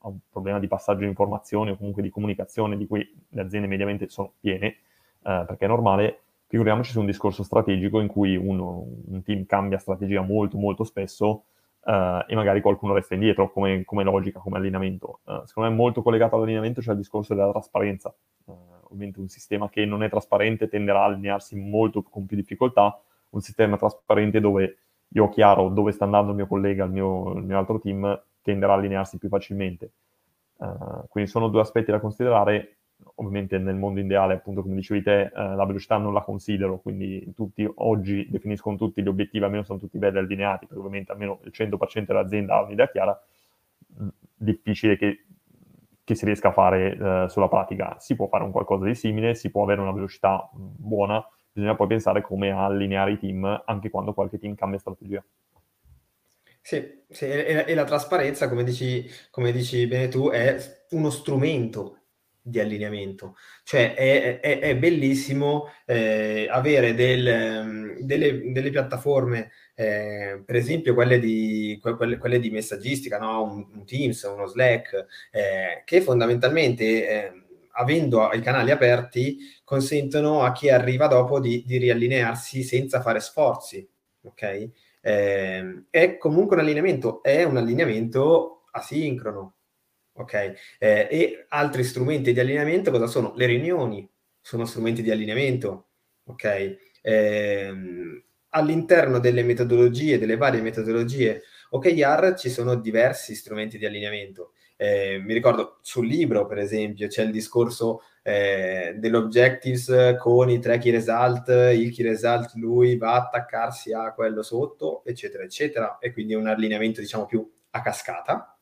a un, problema di passaggio di informazioni o comunque di comunicazione di cui le aziende mediamente sono piene, eh, perché è normale. Figuriamoci su un discorso strategico in cui uno, un team cambia strategia molto molto spesso Uh, e magari qualcuno resta indietro come, come logica, come allineamento. Uh, secondo me molto collegato all'allineamento c'è il discorso della trasparenza. Uh, ovviamente un sistema che non è trasparente tenderà a allinearsi molto con più difficoltà, un sistema trasparente dove io ho chiaro dove sta andando il mio collega, il mio, il mio altro team, tenderà a allinearsi più facilmente. quindi sono due aspetti da considerare ovviamente nel mondo ideale, appunto come dicevi te, eh, la velocità non la considero, quindi tutti oggi definiscono tutti gli obiettivi, almeno sono tutti belli allineati, perché ovviamente almeno il 100% dell'azienda ha un'idea chiara, mm, difficile che, che si riesca a fare eh, sulla pratica. Si può fare un qualcosa di simile, si può avere una velocità mm, buona, bisogna poi pensare come allineare i team anche quando qualche team cambia strategia. Sì, sì e, e, la trasparenza, come dici, come dici bene tu, è uno strumento di allineamento. Cioè è, è, è bellissimo eh, avere del, ehm, delle, delle, piattaforme, eh, per esempio quelle di, quelle, quelle di messaggistica, no? un, un, Teams, uno Slack, eh, che fondamentalmente, ehm, avendo i canali aperti, consentono a chi arriva dopo di, di riallinearsi senza fare sforzi. Ok? Ehm, è comunque un allineamento, è un allineamento asincrono, ok? Eh, e altri strumenti di allineamento cosa sono? Le riunioni sono strumenti di allineamento, ok? Eh, all'interno delle metodologie, delle varie metodologie OKR ci sono diversi strumenti di allineamento. Eh, mi ricordo sul libro, per esempio, c'è il discorso eh, dell'objectives con i tre key result, il key result lui va a attaccarsi a quello sotto, eccetera, eccetera, e quindi un allineamento, diciamo, più a cascata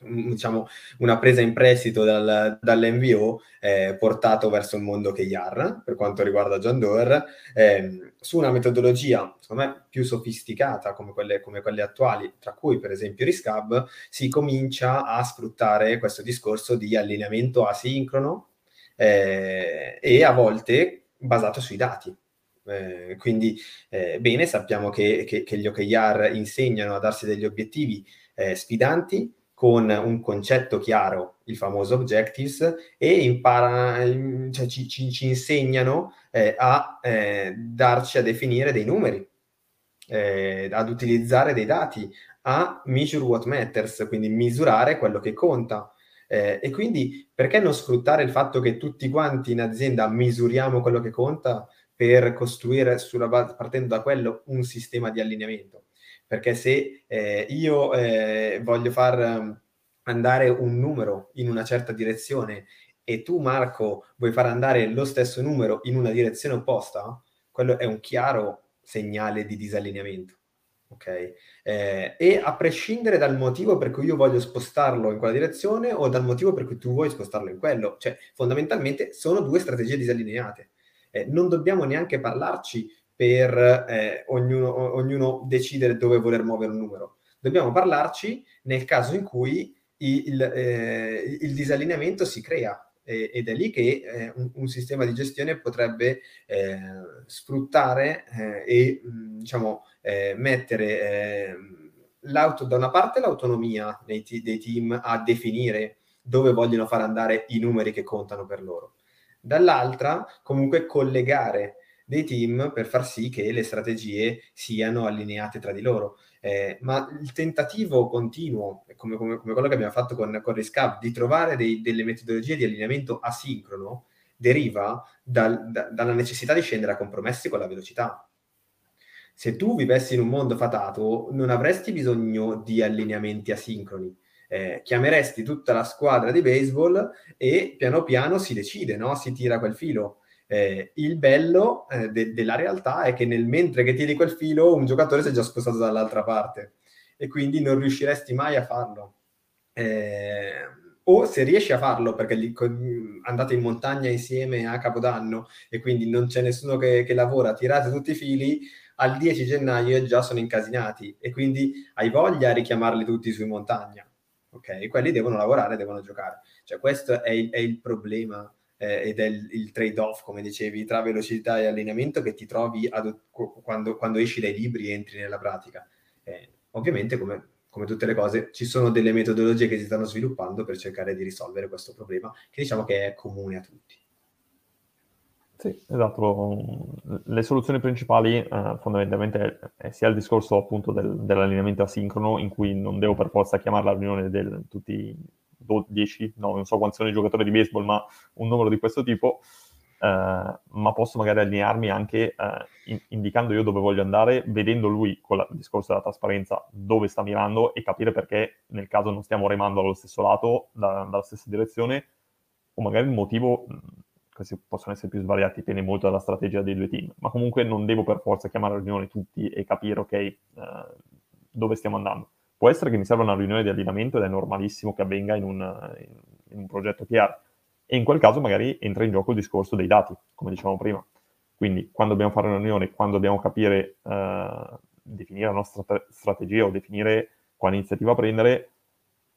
diciamo, una presa in prestito dal, dall'NVO eh, portato verso il mondo KR per quanto riguarda John Doerr, eh, su una metodologia, secondo me, più sofisticata come quelle, come quelle attuali, tra cui per esempio Riscab, si comincia a sfruttare questo discorso di allineamento asincrono eh, e a volte basato sui dati. Eh, quindi eh, bene, sappiamo che, che, che, gli OKR insegnano a darsi degli obiettivi eh, sfidanti con un concetto chiaro, il famoso objectives, e impara, cioè ci, ci, ci, insegnano eh, a eh, darci a definire dei numeri, eh, ad utilizzare dei dati, a measure what matters, quindi misurare quello che conta. Eh, e quindi perché non sfruttare il fatto che tutti quanti in azienda misuriamo quello che conta per costruire sulla base, partendo da quello un sistema di allineamento? perché se eh, io eh, voglio far um, andare un numero in una certa direzione e tu Marco vuoi far andare lo stesso numero in una direzione opposta, quello è un chiaro segnale di disallineamento. Ok? Eh, e a prescindere dal motivo per cui io voglio spostarlo in quella direzione o dal motivo per cui tu vuoi spostarlo in quello, cioè fondamentalmente sono due strategie disallineate. Eh, non dobbiamo neanche parlarci per eh, ognuno, ognuno, decidere dove voler muovere un numero. Dobbiamo parlarci nel caso in cui il, eh, il disallineamento si crea eh, ed è lì che eh, un, un, sistema di gestione potrebbe eh, sfruttare eh, e mm, diciamo, mettere l'auto, da una parte l'autonomia dei, dei team a definire dove vogliono far andare i numeri che contano per loro, dall'altra comunque collegare dei team per far sì che le strategie siano allineate tra di loro. Eh, ma il tentativo continuo, come, come, come, quello che abbiamo fatto con, con Riscap, di trovare dei, delle metodologie di allineamento asincrono, deriva dal, da, dalla necessità di scendere a compromessi con la velocità. Se tu vivessi in un mondo fatato, non avresti bisogno di allineamenti asincroni. Eh, chiameresti tutta la squadra di baseball e piano piano si decide, no? si tira quel filo. Eh, il bello eh, de- della realtà è che nel mentre che tiri quel filo un giocatore si è già spostato dall'altra parte e quindi non riusciresti mai a farlo. Eh, o se riesci a farlo perché li, andate in montagna insieme a Capodanno e quindi non c'è nessuno che, che lavora, tirate tutti i fili, al 10 gennaio già sono incasinati e quindi hai voglia a richiamarli tutti su in montagna. Ok, quelli devono lavorare, devono giocare. Cioè, questo è il, è il problema eh, ed è il, il, trade-off, come dicevi, tra velocità e allineamento che ti trovi ad, quando, quando, esci dai libri e entri nella pratica. Eh, ovviamente, come, come, tutte le cose, ci sono delle metodologie che si stanno sviluppando per cercare di risolvere questo problema, che diciamo che è comune a tutti. Sì, esatto. Le soluzioni principali eh, fondamentalmente è sia il discorso appunto del, dell'allineamento asincrono, in cui non devo per forza chiamare la riunione di tutti 10, no, non so quanti sono i giocatori di baseball, ma un numero di questo tipo, eh, ma posso magari allinearmi anche eh, in, indicando io dove voglio andare, vedendo lui con la, il discorso della trasparenza dove sta mirando e capire perché nel caso non stiamo remando dallo stesso lato, da, dalla stessa direzione, o magari il motivo, questi possono essere più svariati, dipende molto dalla strategia dei due team, ma comunque non devo per forza chiamare a riunione tutti e capire, ok, eh, dove stiamo andando Può essere che mi serva una riunione di allineamento ed è normalissimo che avvenga in un, in un progetto PR. E in quel caso magari entra in gioco il discorso dei dati, come dicevamo prima. Quindi quando dobbiamo fare una riunione, quando dobbiamo capire, eh, definire la nostra tra- strategia o definire quale iniziativa prendere,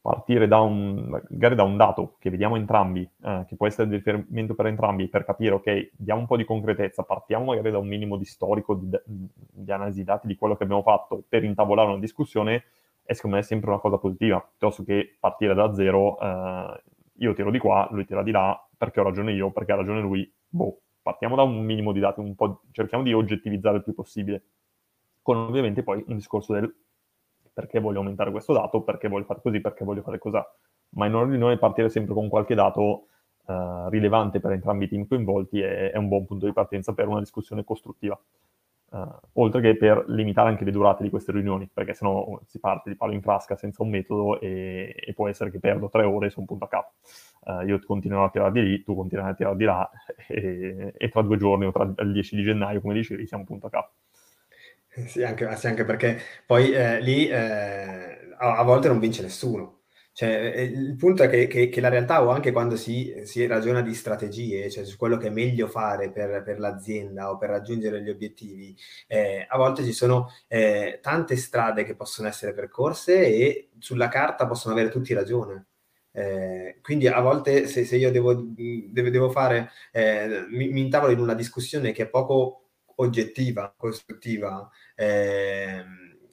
partire da un, da un dato che vediamo entrambi, eh, che può essere di riferimento per entrambi, per capire, ok, diamo un po' di concretezza, partiamo magari da un minimo di storico, di, di analisi dati di quello che abbiamo fatto per intavolare una discussione, è secondo me sempre una cosa positiva, piuttosto che partire da zero, eh, io tiro di qua, lui tira di là, perché ho ragione io, perché ha ragione lui, boh, partiamo da un minimo di dati, cerchiamo di oggettivizzare il più possibile, con ovviamente poi un discorso del perché voglio aumentare questo dato, perché voglio fare così, perché voglio fare così, ma in di noi partire sempre con qualche dato eh, rilevante per entrambi i team coinvolti è, è un buon punto di partenza per una discussione costruttiva. Uh, oltre che per limitare anche le durate di queste riunioni, perché sennò si parte di palo in frasca senza un metodo e, e può essere che perdo tre ore su un punto a capo. Uh, io continuerò a tirare di lì, tu continuerai a tirare di là e, e, tra due giorni o tra il 10 di gennaio, come dicevi, siamo punto a capo. Sì, anche, sì, anche perché poi eh, lì eh, a, a, volte non vince nessuno. Cioè, il punto è che, che, che, la realtà, o anche quando si, si, ragiona di strategie, cioè su quello che è meglio fare per, per l'azienda o per raggiungere gli obiettivi, eh, a volte ci sono eh, tante strade che possono essere percorse e sulla carta possono avere tutti ragione. Eh, quindi a volte se, se io devo, devo, devo fare, eh, mi, mi, intavolo in una discussione che è poco oggettiva, costruttiva, eh,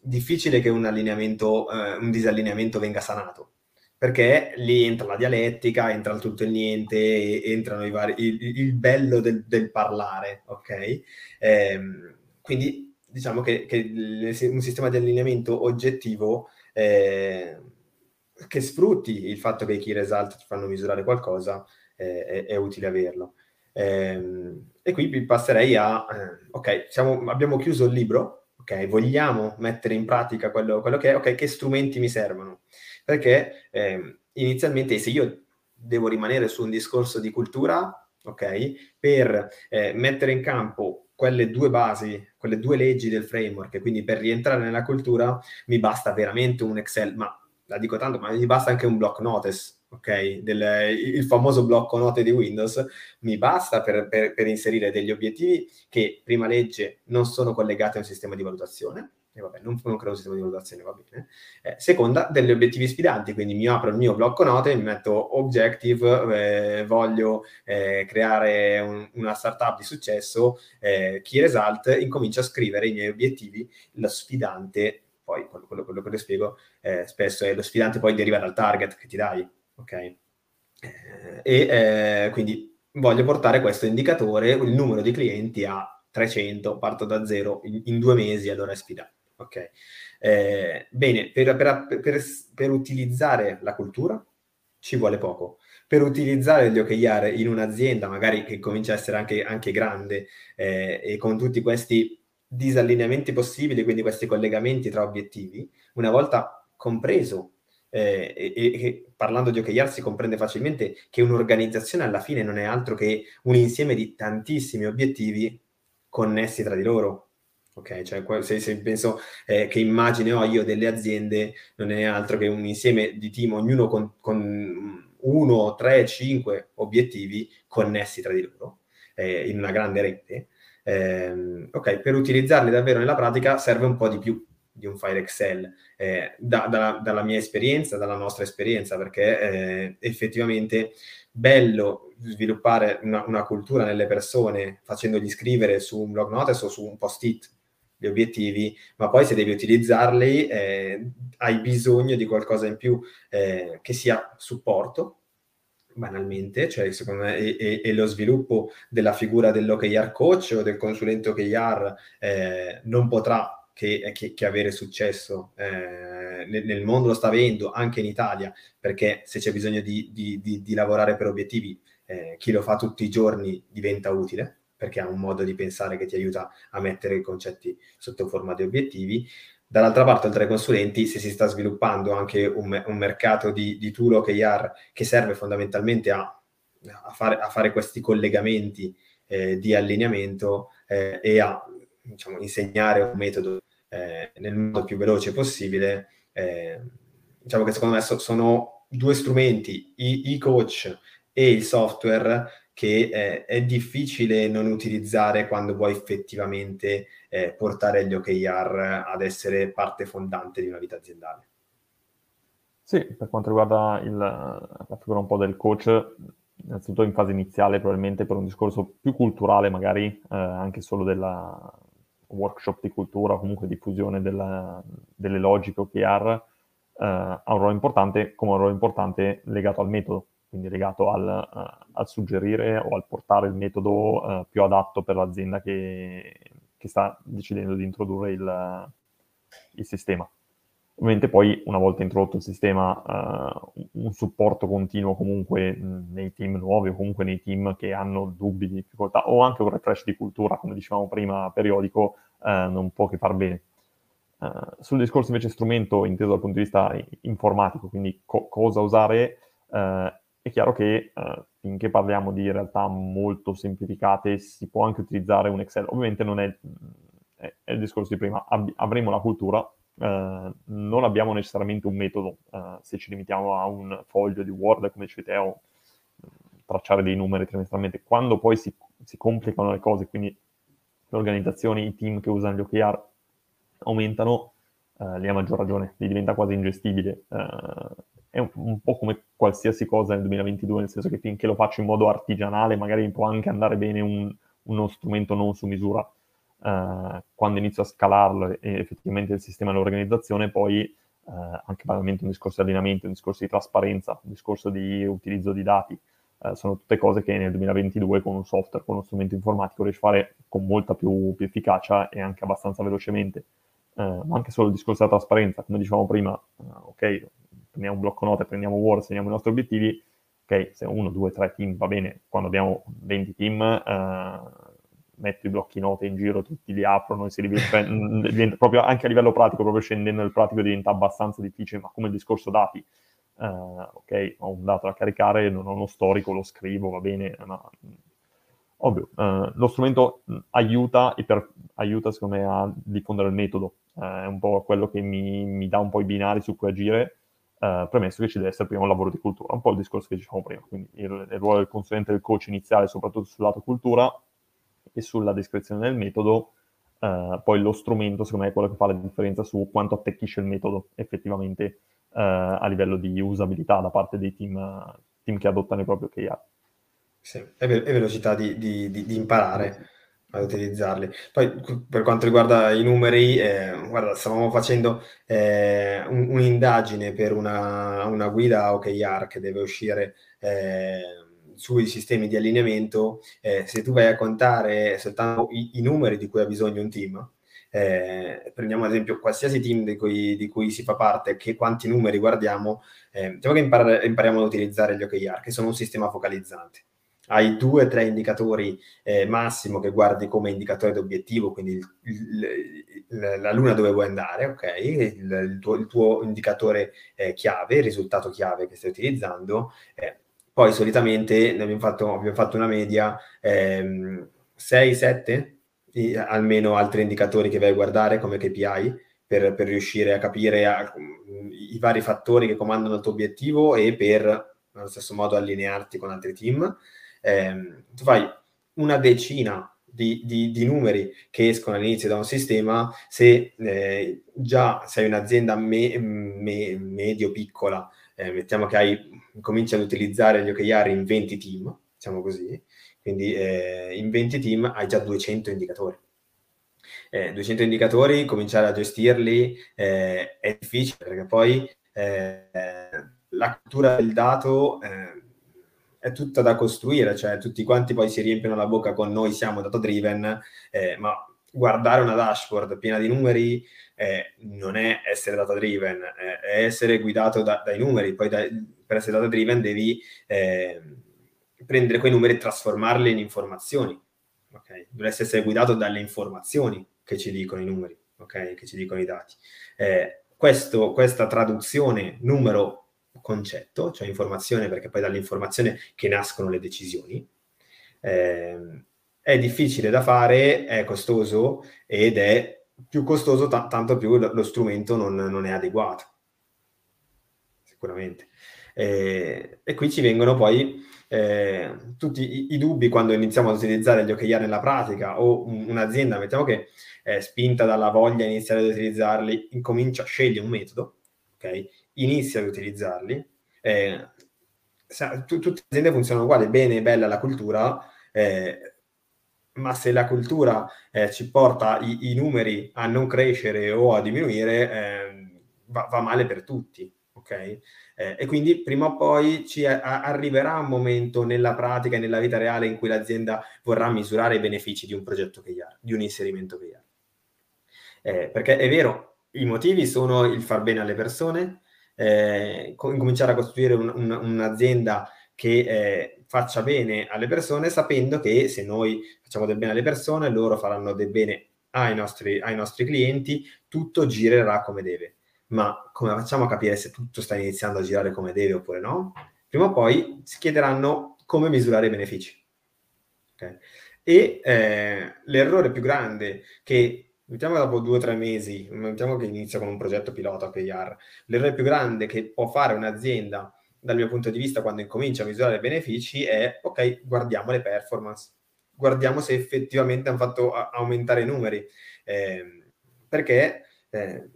difficile che un allineamento, eh, un disallineamento venga sanato perché lì entra la dialettica, entra il tutto e il niente, entrano i vari, il, il bello del, del, parlare, ok? Eh, quindi diciamo che, che, un sistema di allineamento oggettivo eh, che sfrutti il fatto che i key result ti fanno misurare qualcosa eh, è, è, utile averlo. Ehm, e qui passerei a, eh, ok, siamo, abbiamo chiuso il libro, ok, vogliamo mettere in pratica quello, quello che è, ok, che strumenti mi servono? perché eh, inizialmente se io devo rimanere su un discorso di cultura, ok, per eh, mettere in campo quelle due basi, quelle due leggi del framework, quindi per rientrare nella cultura mi basta veramente un Excel, ma la dico tanto, ma mi basta anche un block notice, ok? Del, il famoso blocco note di Windows, mi basta per, per, per inserire degli obiettivi che, prima legge, non sono collegati a un sistema di valutazione, e vabbè, non, non creo un sistema di valutazione, va bene. Eh, seconda, degli obiettivi sfidanti, quindi mi apro il mio blocco note, mi metto objective, eh, voglio eh, creare un, una startup di successo, eh, key result, incomincio a scrivere i miei obiettivi, lo sfidante, poi quello, quello, quello che le spiego eh, spesso è lo sfidante poi deriva dal target che ti dai, ok? Eh, e quindi voglio portare questo indicatore, il numero di clienti a 300, parto da zero in, in due mesi, allora è sfidante. Ok. Eh, bene, per, per, per, per, utilizzare la cultura ci vuole poco. Per utilizzare gli OKR in un'azienda, magari che comincia a essere anche, anche grande, eh, e con tutti questi disallineamenti possibili, quindi questi collegamenti tra obiettivi, una volta compreso eh, e, e, parlando di OKR si comprende facilmente che un'organizzazione alla fine non è altro che un insieme di tantissimi obiettivi connessi tra di loro. Ok, cioè se, se penso eh, che immagine ho io delle aziende, non è altro che un insieme di team, ognuno con, con uno, tre, cinque obiettivi connessi tra di loro eh, in una grande rete. Eh, ok, per utilizzarli davvero nella pratica serve un po' di più di un file Excel, eh, da, da, dalla mia esperienza, dalla nostra esperienza, perché eh, effettivamente bello sviluppare una, una, cultura nelle persone facendogli scrivere su un blog notice o su un post-it gli obiettivi, ma poi se devi utilizzarli eh, hai bisogno di qualcosa in più eh, che sia supporto, banalmente, cioè secondo me, e, e, lo sviluppo della figura dell'OKR coach o del consulente OKR eh, non potrà che, che, che, avere successo eh, nel, nel, mondo, lo sta avendo anche in Italia, perché se c'è bisogno di, di, di, di lavorare per obiettivi, eh, chi lo fa tutti i giorni diventa utile perché ha un modo di pensare che ti aiuta a mettere i concetti sotto forma di obiettivi. Dall'altra parte, oltre ai consulenti, se si sta sviluppando anche un, un mercato di, di tool OKR che serve fondamentalmente a, a, fare, a fare, questi collegamenti eh, di allineamento eh, e a diciamo, insegnare un metodo eh, nel modo più veloce possibile. Eh, diciamo che secondo me so, sono due strumenti, i, i coach e il software, che eh, è difficile non utilizzare quando vuoi effettivamente eh, portare gli OKR ad essere parte fondante di una vita aziendale. Sì, per quanto riguarda il, la figura un po' del coach, innanzitutto in fase iniziale probabilmente per un discorso più culturale, magari eh, anche solo della workshop di cultura comunque diffusione della, delle logiche OKR, eh, ha un ruolo importante come un ruolo importante legato al metodo quindi legato al, uh, al, suggerire o al portare il metodo uh, più adatto per l'azienda che, che, sta decidendo di introdurre il, il, sistema. Ovviamente poi, una volta introdotto il sistema, uh, un supporto continuo comunque nei team nuovi o comunque nei team che hanno dubbi di difficoltà o anche un refresh di cultura, come dicevamo prima, periodico, non può che far bene. Uh, sul discorso invece strumento inteso dal punto di vista informatico, quindi co- cosa usare, uh, è chiaro che uh, finché parliamo di realtà molto semplificate si può anche utilizzare un Excel. Ovviamente non è, è, è il discorso di prima, Ab- avremo la cultura, eh, non abbiamo necessariamente un metodo, eh, se ci limitiamo a un foglio di Word, come dicevi te, o tracciare dei numeri trimestralmente. Quando poi si, si complicano le cose, quindi le organizzazioni, i team che usano gli OKR aumentano, eh, lì a maggior ragione, lì diventa quasi ingestibile. Eh, è un, un, po' come qualsiasi cosa nel 2022, nel senso che finché lo faccio in modo artigianale, magari può anche andare bene un, uno strumento non su misura. Uh, quando inizio a scalarlo e effettivamente il sistema dell'organizzazione, poi uh, anche banalmente un discorso di allineamento, un discorso di trasparenza, un discorso di utilizzo di dati, uh, sono tutte cose che nel 2022 con un software, con uno strumento informatico riesci a fare con molta più, più efficacia e anche abbastanza velocemente. ma anche solo il discorso della trasparenza, come dicevamo prima, ok, prendiamo un blocco note, prendiamo Word, segniamo i nostri obiettivi, ok, se uno, due, tre team va bene, quando abbiamo 20 team, eh, metto i blocchi note in giro, tutti li aprono e si diventa, diventa proprio anche a livello pratico, proprio scendendo nel pratico diventa abbastanza difficile, ma come il discorso dati, eh, ok, ho un dato da caricare, non ho uno storico, lo scrivo, va bene, ma ovvio, eh, lo strumento aiuta, e per, aiuta secondo me a diffondere il metodo, eh, è un po' quello che mi, mi, dà un po' i binari su cui agire, Uh, premesso che ci deve essere prima un lavoro di cultura, un po' il discorso che dicevamo prima, quindi il, il ruolo del consulente del coach iniziale, soprattutto sul lato cultura e sulla descrizione del metodo, uh, poi lo strumento secondo me è quello che fa la differenza su quanto attecchisce il metodo effettivamente uh, a livello di usabilità da parte dei team, team che adottano i propri OKR. Sì, e, ve- velocità di, di, di, di imparare ad utilizzarli. Poi per quanto riguarda i numeri, eh, guarda, stavamo facendo eh, un, un'indagine per una, una, guida OKR che deve uscire eh, sui sistemi di allineamento. Eh, se tu vai a contare soltanto i, i, numeri di cui ha bisogno un team, eh, prendiamo ad esempio qualsiasi team di cui, di cui, si fa parte, che quanti numeri guardiamo, eh, diciamo che impar- impariamo ad utilizzare gli OKR, che sono un sistema focalizzante hai due o tre indicatori eh, massimo che guardi come indicatore d'obiettivo, quindi il, il, la luna dove vuoi andare, ok? Il, il tuo, tuo, indicatore eh, chiave, il risultato chiave che stai utilizzando. Poi solitamente ne abbiamo fatto, abbiamo fatto una media ehm, 6-7, almeno altri indicatori che vai a guardare come KPI per, per riuscire a capire a, i vari fattori che comandano il tuo obiettivo e per, allo stesso modo, allinearti con altri team. Eh, tu fai una decina di, di, di, numeri che escono all'inizio da un sistema, se eh, già sei un'azienda me, me, medio-piccola, eh, mettiamo che hai, cominci ad utilizzare gli OKR in 20 team, diciamo così, quindi eh, in 20 team hai già 200 indicatori. 200 eh, indicatori, cominciare a gestirli eh, è difficile perché poi eh, la cultura del dato è tutta da costruire, cioè tutti quanti poi si riempiono la bocca con noi siamo data driven, eh, ma guardare una dashboard piena di numeri eh, non è essere data driven, eh, è essere guidato da, dai numeri, poi da, per essere data driven devi eh, prendere quei numeri e trasformarli in informazioni, okay? dovresti essere guidato dalle informazioni che ci dicono i numeri, okay? che ci dicono i dati. Eh, questo, questa traduzione numero concetto, cioè informazione, perché poi dall'informazione che nascono le decisioni. Eh, è difficile da fare, è costoso ed è più costoso t- tanto più lo, lo strumento non, non, è adeguato. Sicuramente. Eh, e qui ci vengono poi eh, tutti i, i, dubbi quando iniziamo ad utilizzare gli OKR nella pratica o un, un'azienda, mettiamo che è spinta dalla voglia di iniziare ad utilizzarli, incomincia, a scegliere un metodo, ok? inizia ad utilizzarli. Eh, tutte le aziende funzionano uguali, bene, bella la cultura, eh, ma se la cultura eh, ci porta i, i, numeri a non crescere o a diminuire, eh, va, va, male per tutti. Okay? Eh, e quindi prima o poi ci a, arriverà un momento nella pratica e nella vita reale in cui l'azienda vorrà misurare i benefici di un progetto che ha, di un inserimento che ha. Eh, perché è vero, i motivi sono il far bene alle persone, eh, cominciare a costruire un, un, un'azienda che eh, faccia bene alle persone, sapendo che se noi facciamo del bene alle persone, loro faranno del bene ai nostri, ai nostri clienti, tutto girerà come deve. Ma come facciamo a capire se tutto sta iniziando a girare come deve oppure no? Prima o poi si chiederanno come misurare i benefici. Okay? E eh, l'errore più grande che mettiamo dopo due o tre mesi, mettiamo che inizia con un progetto pilota OKR, l'errore più grande che può fare un'azienda dal mio punto di vista quando incomincia a misurare i benefici è ok, guardiamo le performance, guardiamo se effettivamente hanno fatto aumentare i numeri, eh, perché eh,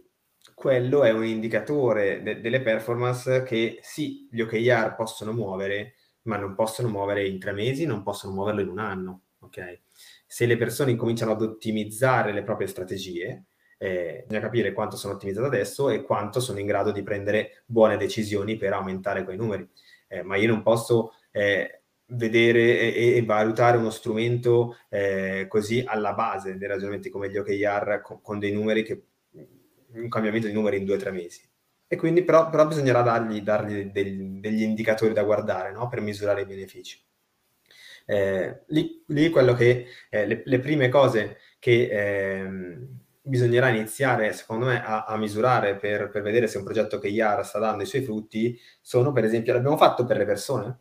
quello è un indicatore de- delle performance che sì, gli OKR possono muovere, ma non possono muovere in tre mesi, non possono muoverlo in un anno, ok? Se le persone incominciano ad ottimizzare le proprie strategie, eh, bisogna capire quanto sono ottimizzate adesso e quanto sono in grado di prendere buone decisioni per aumentare quei numeri. Eh, ma io non posso eh, vedere e, e, valutare uno strumento eh, così alla base dei ragionamenti come gli OKR con, con dei numeri che un cambiamento di numeri in due o tre mesi. E quindi però, però bisognerà dargli, dargli degli, degli indicatori da guardare no? per misurare i benefici. Eh, lì, lì, quello che eh, le, le, prime cose che eh, bisognerà iniziare, secondo me, a, a misurare per, per, vedere se un progetto che IAR sta dando i suoi frutti sono, per esempio, l'abbiamo fatto per le persone.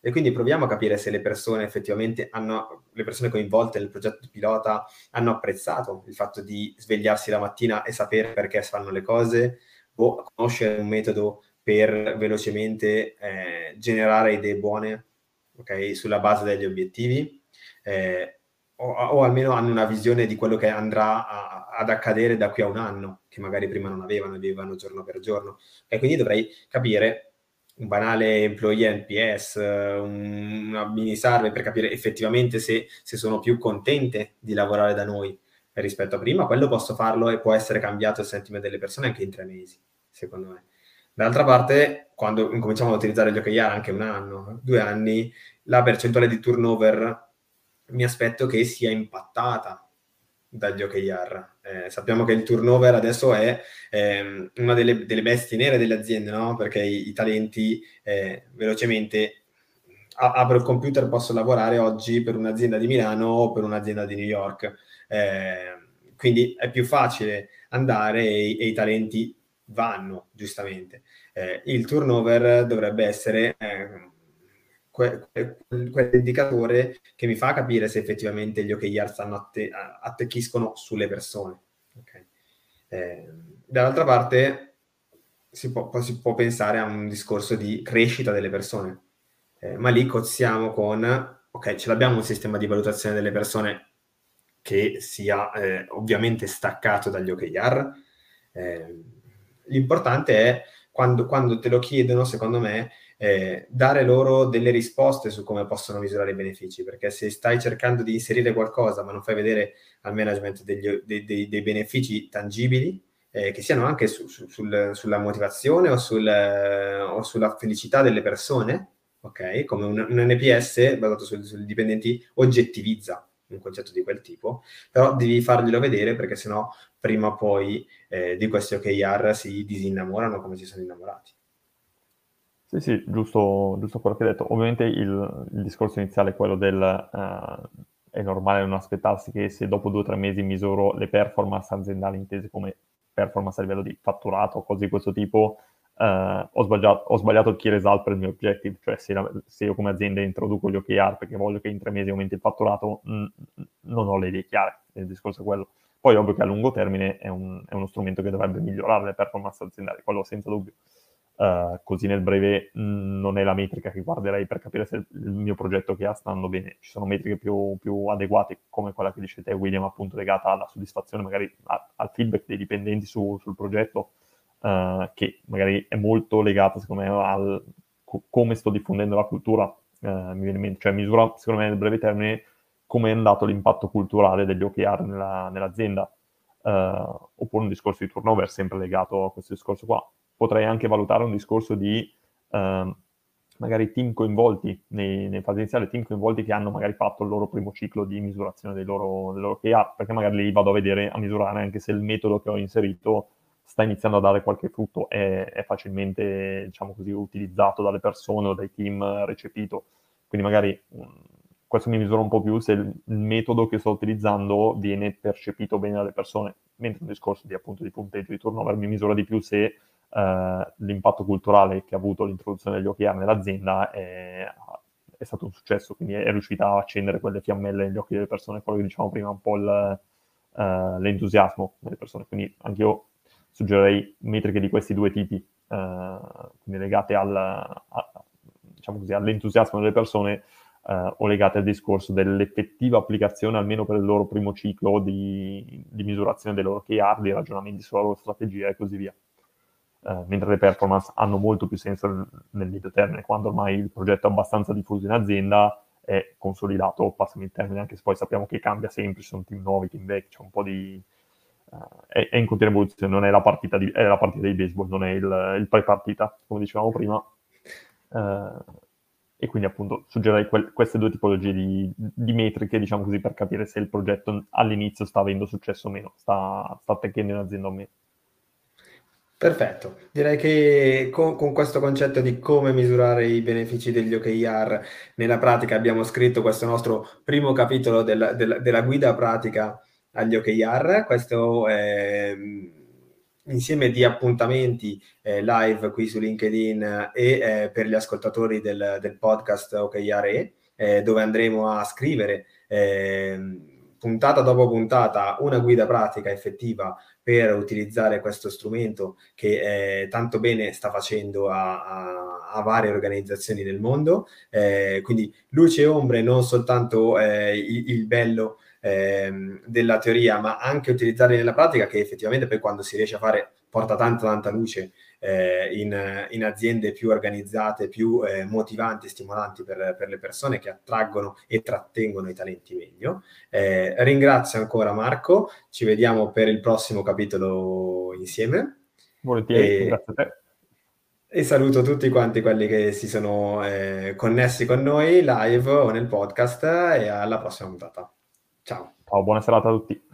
E quindi proviamo a capire se le persone effettivamente hanno, le persone coinvolte nel progetto pilota hanno apprezzato il fatto di svegliarsi la mattina e sapere perché fanno le cose o conoscere un metodo per velocemente eh, generare idee buone okay, sulla base degli obiettivi eh, o, o, almeno hanno una visione di quello che andrà a, ad accadere da qui a un anno che magari prima non avevano vivevano giorno per giorno e quindi dovrei capire un banale employee NPS, una mini survey per capire effettivamente se, se, sono più contente di lavorare da noi rispetto a prima, quello posso farlo e può essere cambiato il sentimento delle persone anche in tre mesi, secondo me. Dall'altra parte, quando incominciamo ad utilizzare gli OKR anche un anno, due anni, la percentuale di turnover mi aspetto che sia impattata dagli OKR. Eh, sappiamo che il turnover adesso è eh, una delle, delle, bestie nere delle aziende, no? perché i, i talenti eh, velocemente a, apro il computer, posso lavorare oggi per un'azienda di Milano o per un'azienda di New York. Eh, quindi è più facile andare e, e i talenti vanno, giustamente. Eh, il turnover dovrebbe essere quell'indicatore che mi fa capire se effettivamente gli OKR stanno atte- attecchiscono sulle persone. Okay. Eh, dall'altra parte si può, si può, pensare a un discorso di crescita delle persone, eh, ma lì cozziamo con, ok, ce l'abbiamo un sistema di valutazione delle persone che sia eh, ovviamente staccato dagli OKR. Eh, l'importante è quando, quando te lo chiedono, secondo me, eh, dare loro delle risposte su come possono misurare i benefici, perché se stai cercando di inserire qualcosa ma non fai vedere al management degli, dei, dei, dei, benefici tangibili, eh, che siano anche su, su, sul, sulla motivazione o, sul, o, sulla felicità delle persone, ok? Come un, un NPS basato sui, sui dipendenti oggettivizza un concetto di quel tipo, però devi farglielo vedere perché sennò prima o poi eh, di questi OKR si disinnamorano come si sono innamorati. Sì, sì, giusto, giusto quello che hai detto. Ovviamente il, il discorso iniziale è quello del... Uh, è normale non aspettarsi che se dopo due o tre mesi misuro le performance aziendali intese come performance a livello di fatturato, cose di questo tipo, uh, ho, sbagliato, ho, sbagliato, il key result per il mio objective, cioè se, la, se, io come azienda introduco gli OKR perché voglio che in tre mesi aumenti il fatturato, mh, non ho le idee chiare, il discorso è quello. Poi ovvio che a lungo termine è, un, è uno strumento che dovrebbe migliorare le performance aziendali, quello senza dubbio. Uh, così nel breve mh, mm, non è la metrica che guarderei per capire se il mio progetto che ha sta andando bene. Ci sono metriche più, più adeguate, come quella che dice te, William, appunto legata alla soddisfazione, magari a, al feedback dei dipendenti su, sul progetto, uh, che magari è molto legata, secondo me, al co- come sto diffondendo la cultura. Uh, mi viene in mente, cioè misura, secondo me, nel breve termine, come è andato l'impatto culturale degli OKR nella, nell'azienda. oppure un discorso di turnover sempre legato a questo discorso qua potrei anche valutare un discorso di eh, magari team coinvolti nei, nei fasi iniziali, team coinvolti che hanno magari fatto il loro primo ciclo di misurazione dei loro, dei loro KR, perché magari lì vado a vedere, a misurare anche se il metodo che ho inserito sta iniziando a dare qualche frutto, è, è facilmente, diciamo così, utilizzato dalle persone o dai team recepito. Quindi magari questo mi misura un po' più se il, metodo che sto utilizzando viene percepito bene dalle persone, mentre un discorso di appunto di punteggio di turnover mi misura di più se eh, l'impatto culturale che ha avuto l'introduzione degli OKR nell'azienda è, è, stato un successo, quindi è riuscita a accendere quelle fiammelle negli occhi delle persone, quello che diciamo prima, un po' il, uh, l'entusiasmo delle persone. Quindi anche io suggerirei metriche di questi due tipi, uh, quindi legate al, a, diciamo così, all'entusiasmo delle persone uh, o legate al discorso dell'effettiva applicazione, almeno per il loro primo ciclo di, di misurazione dei loro KR, di ragionamenti sulla loro strategia e così via. Uh, mentre le performance hanno molto più senso nel, medio termine, quando ormai il progetto è abbastanza diffuso in azienda, è consolidato, passami il termine, anche se poi sappiamo che cambia sempre, ci sono team nuovi, team vecchi, c'è un po' di... Uh, è, è, in continua evoluzione, non è la partita, di, è la partita di baseball, non è il, il pre-partita, come dicevamo prima. Uh, e quindi appunto suggerirei que- queste due tipologie di, di, metriche, diciamo così, per capire se il progetto all'inizio sta avendo successo o meno, sta, sta in azienda o meno. Perfetto, direi che con, con, questo concetto di come misurare i benefici degli OKR nella pratica abbiamo scritto questo nostro primo capitolo del, del, della guida pratica agli OKR, questo è insieme di appuntamenti eh, live qui su LinkedIn e eh, per gli ascoltatori del, del podcast OKR, eh, dove andremo a scrivere ehm, puntata dopo puntata una guida pratica effettiva per utilizzare questo strumento che eh, tanto bene sta facendo a, a, a, varie organizzazioni nel mondo. Eh, quindi luce e ombre, non soltanto eh, il, il, bello ehm, della teoria, ma anche utilizzarli nella pratica, che effettivamente poi quando si riesce a fare porta tanta tanta luce eh, in, in, aziende più organizzate, più eh, motivanti, stimolanti per, per, le persone che attraggono e trattengono i talenti meglio. Eh, ringrazio ancora Marco, ci vediamo per il prossimo capitolo insieme. Volentieri, e, grazie a te. E saluto tutti quanti quelli che si sono eh, connessi con noi live o nel podcast e alla prossima puntata. Ciao. Ciao, buona serata a tutti.